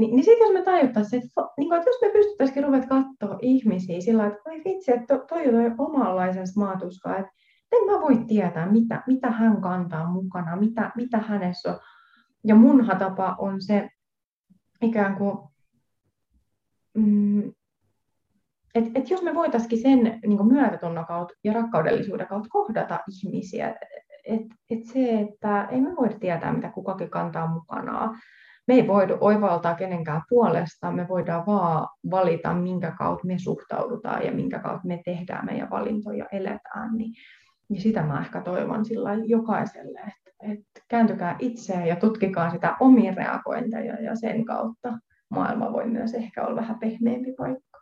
Ni, niin sitten jos me tajuttaisiin, että, niin kuin, että jos me pystyttäisikin ruveta katsoa ihmisiä sillä että voi vitsi, että toi on omanlaisensa maatuskaa, että en mä voi tietää, mitä, mitä hän kantaa mukana, mitä, mitä hänessä on. Ja mun tapa on se ikään kuin, mm, että et jos me voitaisiin sen niin myötätunnon kautta ja rakkaudellisuuden kautta kohdata ihmisiä, että et se, että ei me voida tietää, mitä kukakin kantaa mukanaan. Me ei voida oivaltaa kenenkään puolesta, me voidaan vaan valita, minkä kautta me suhtaudutaan ja minkä kautta me tehdään meidän valintoja ja eletään. Niin, niin sitä mä ehkä toivon sillä jokaiselle, että, että kääntykää itseään ja tutkikaa sitä omia reagointeja ja sen kautta maailma voi myös ehkä olla vähän pehmeämpi paikka.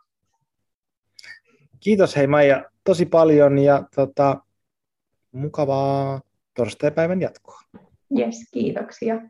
Kiitos hei Maija tosi paljon ja tota, mukavaa torstaipäivän jatkoa. Yes, kiitoksia.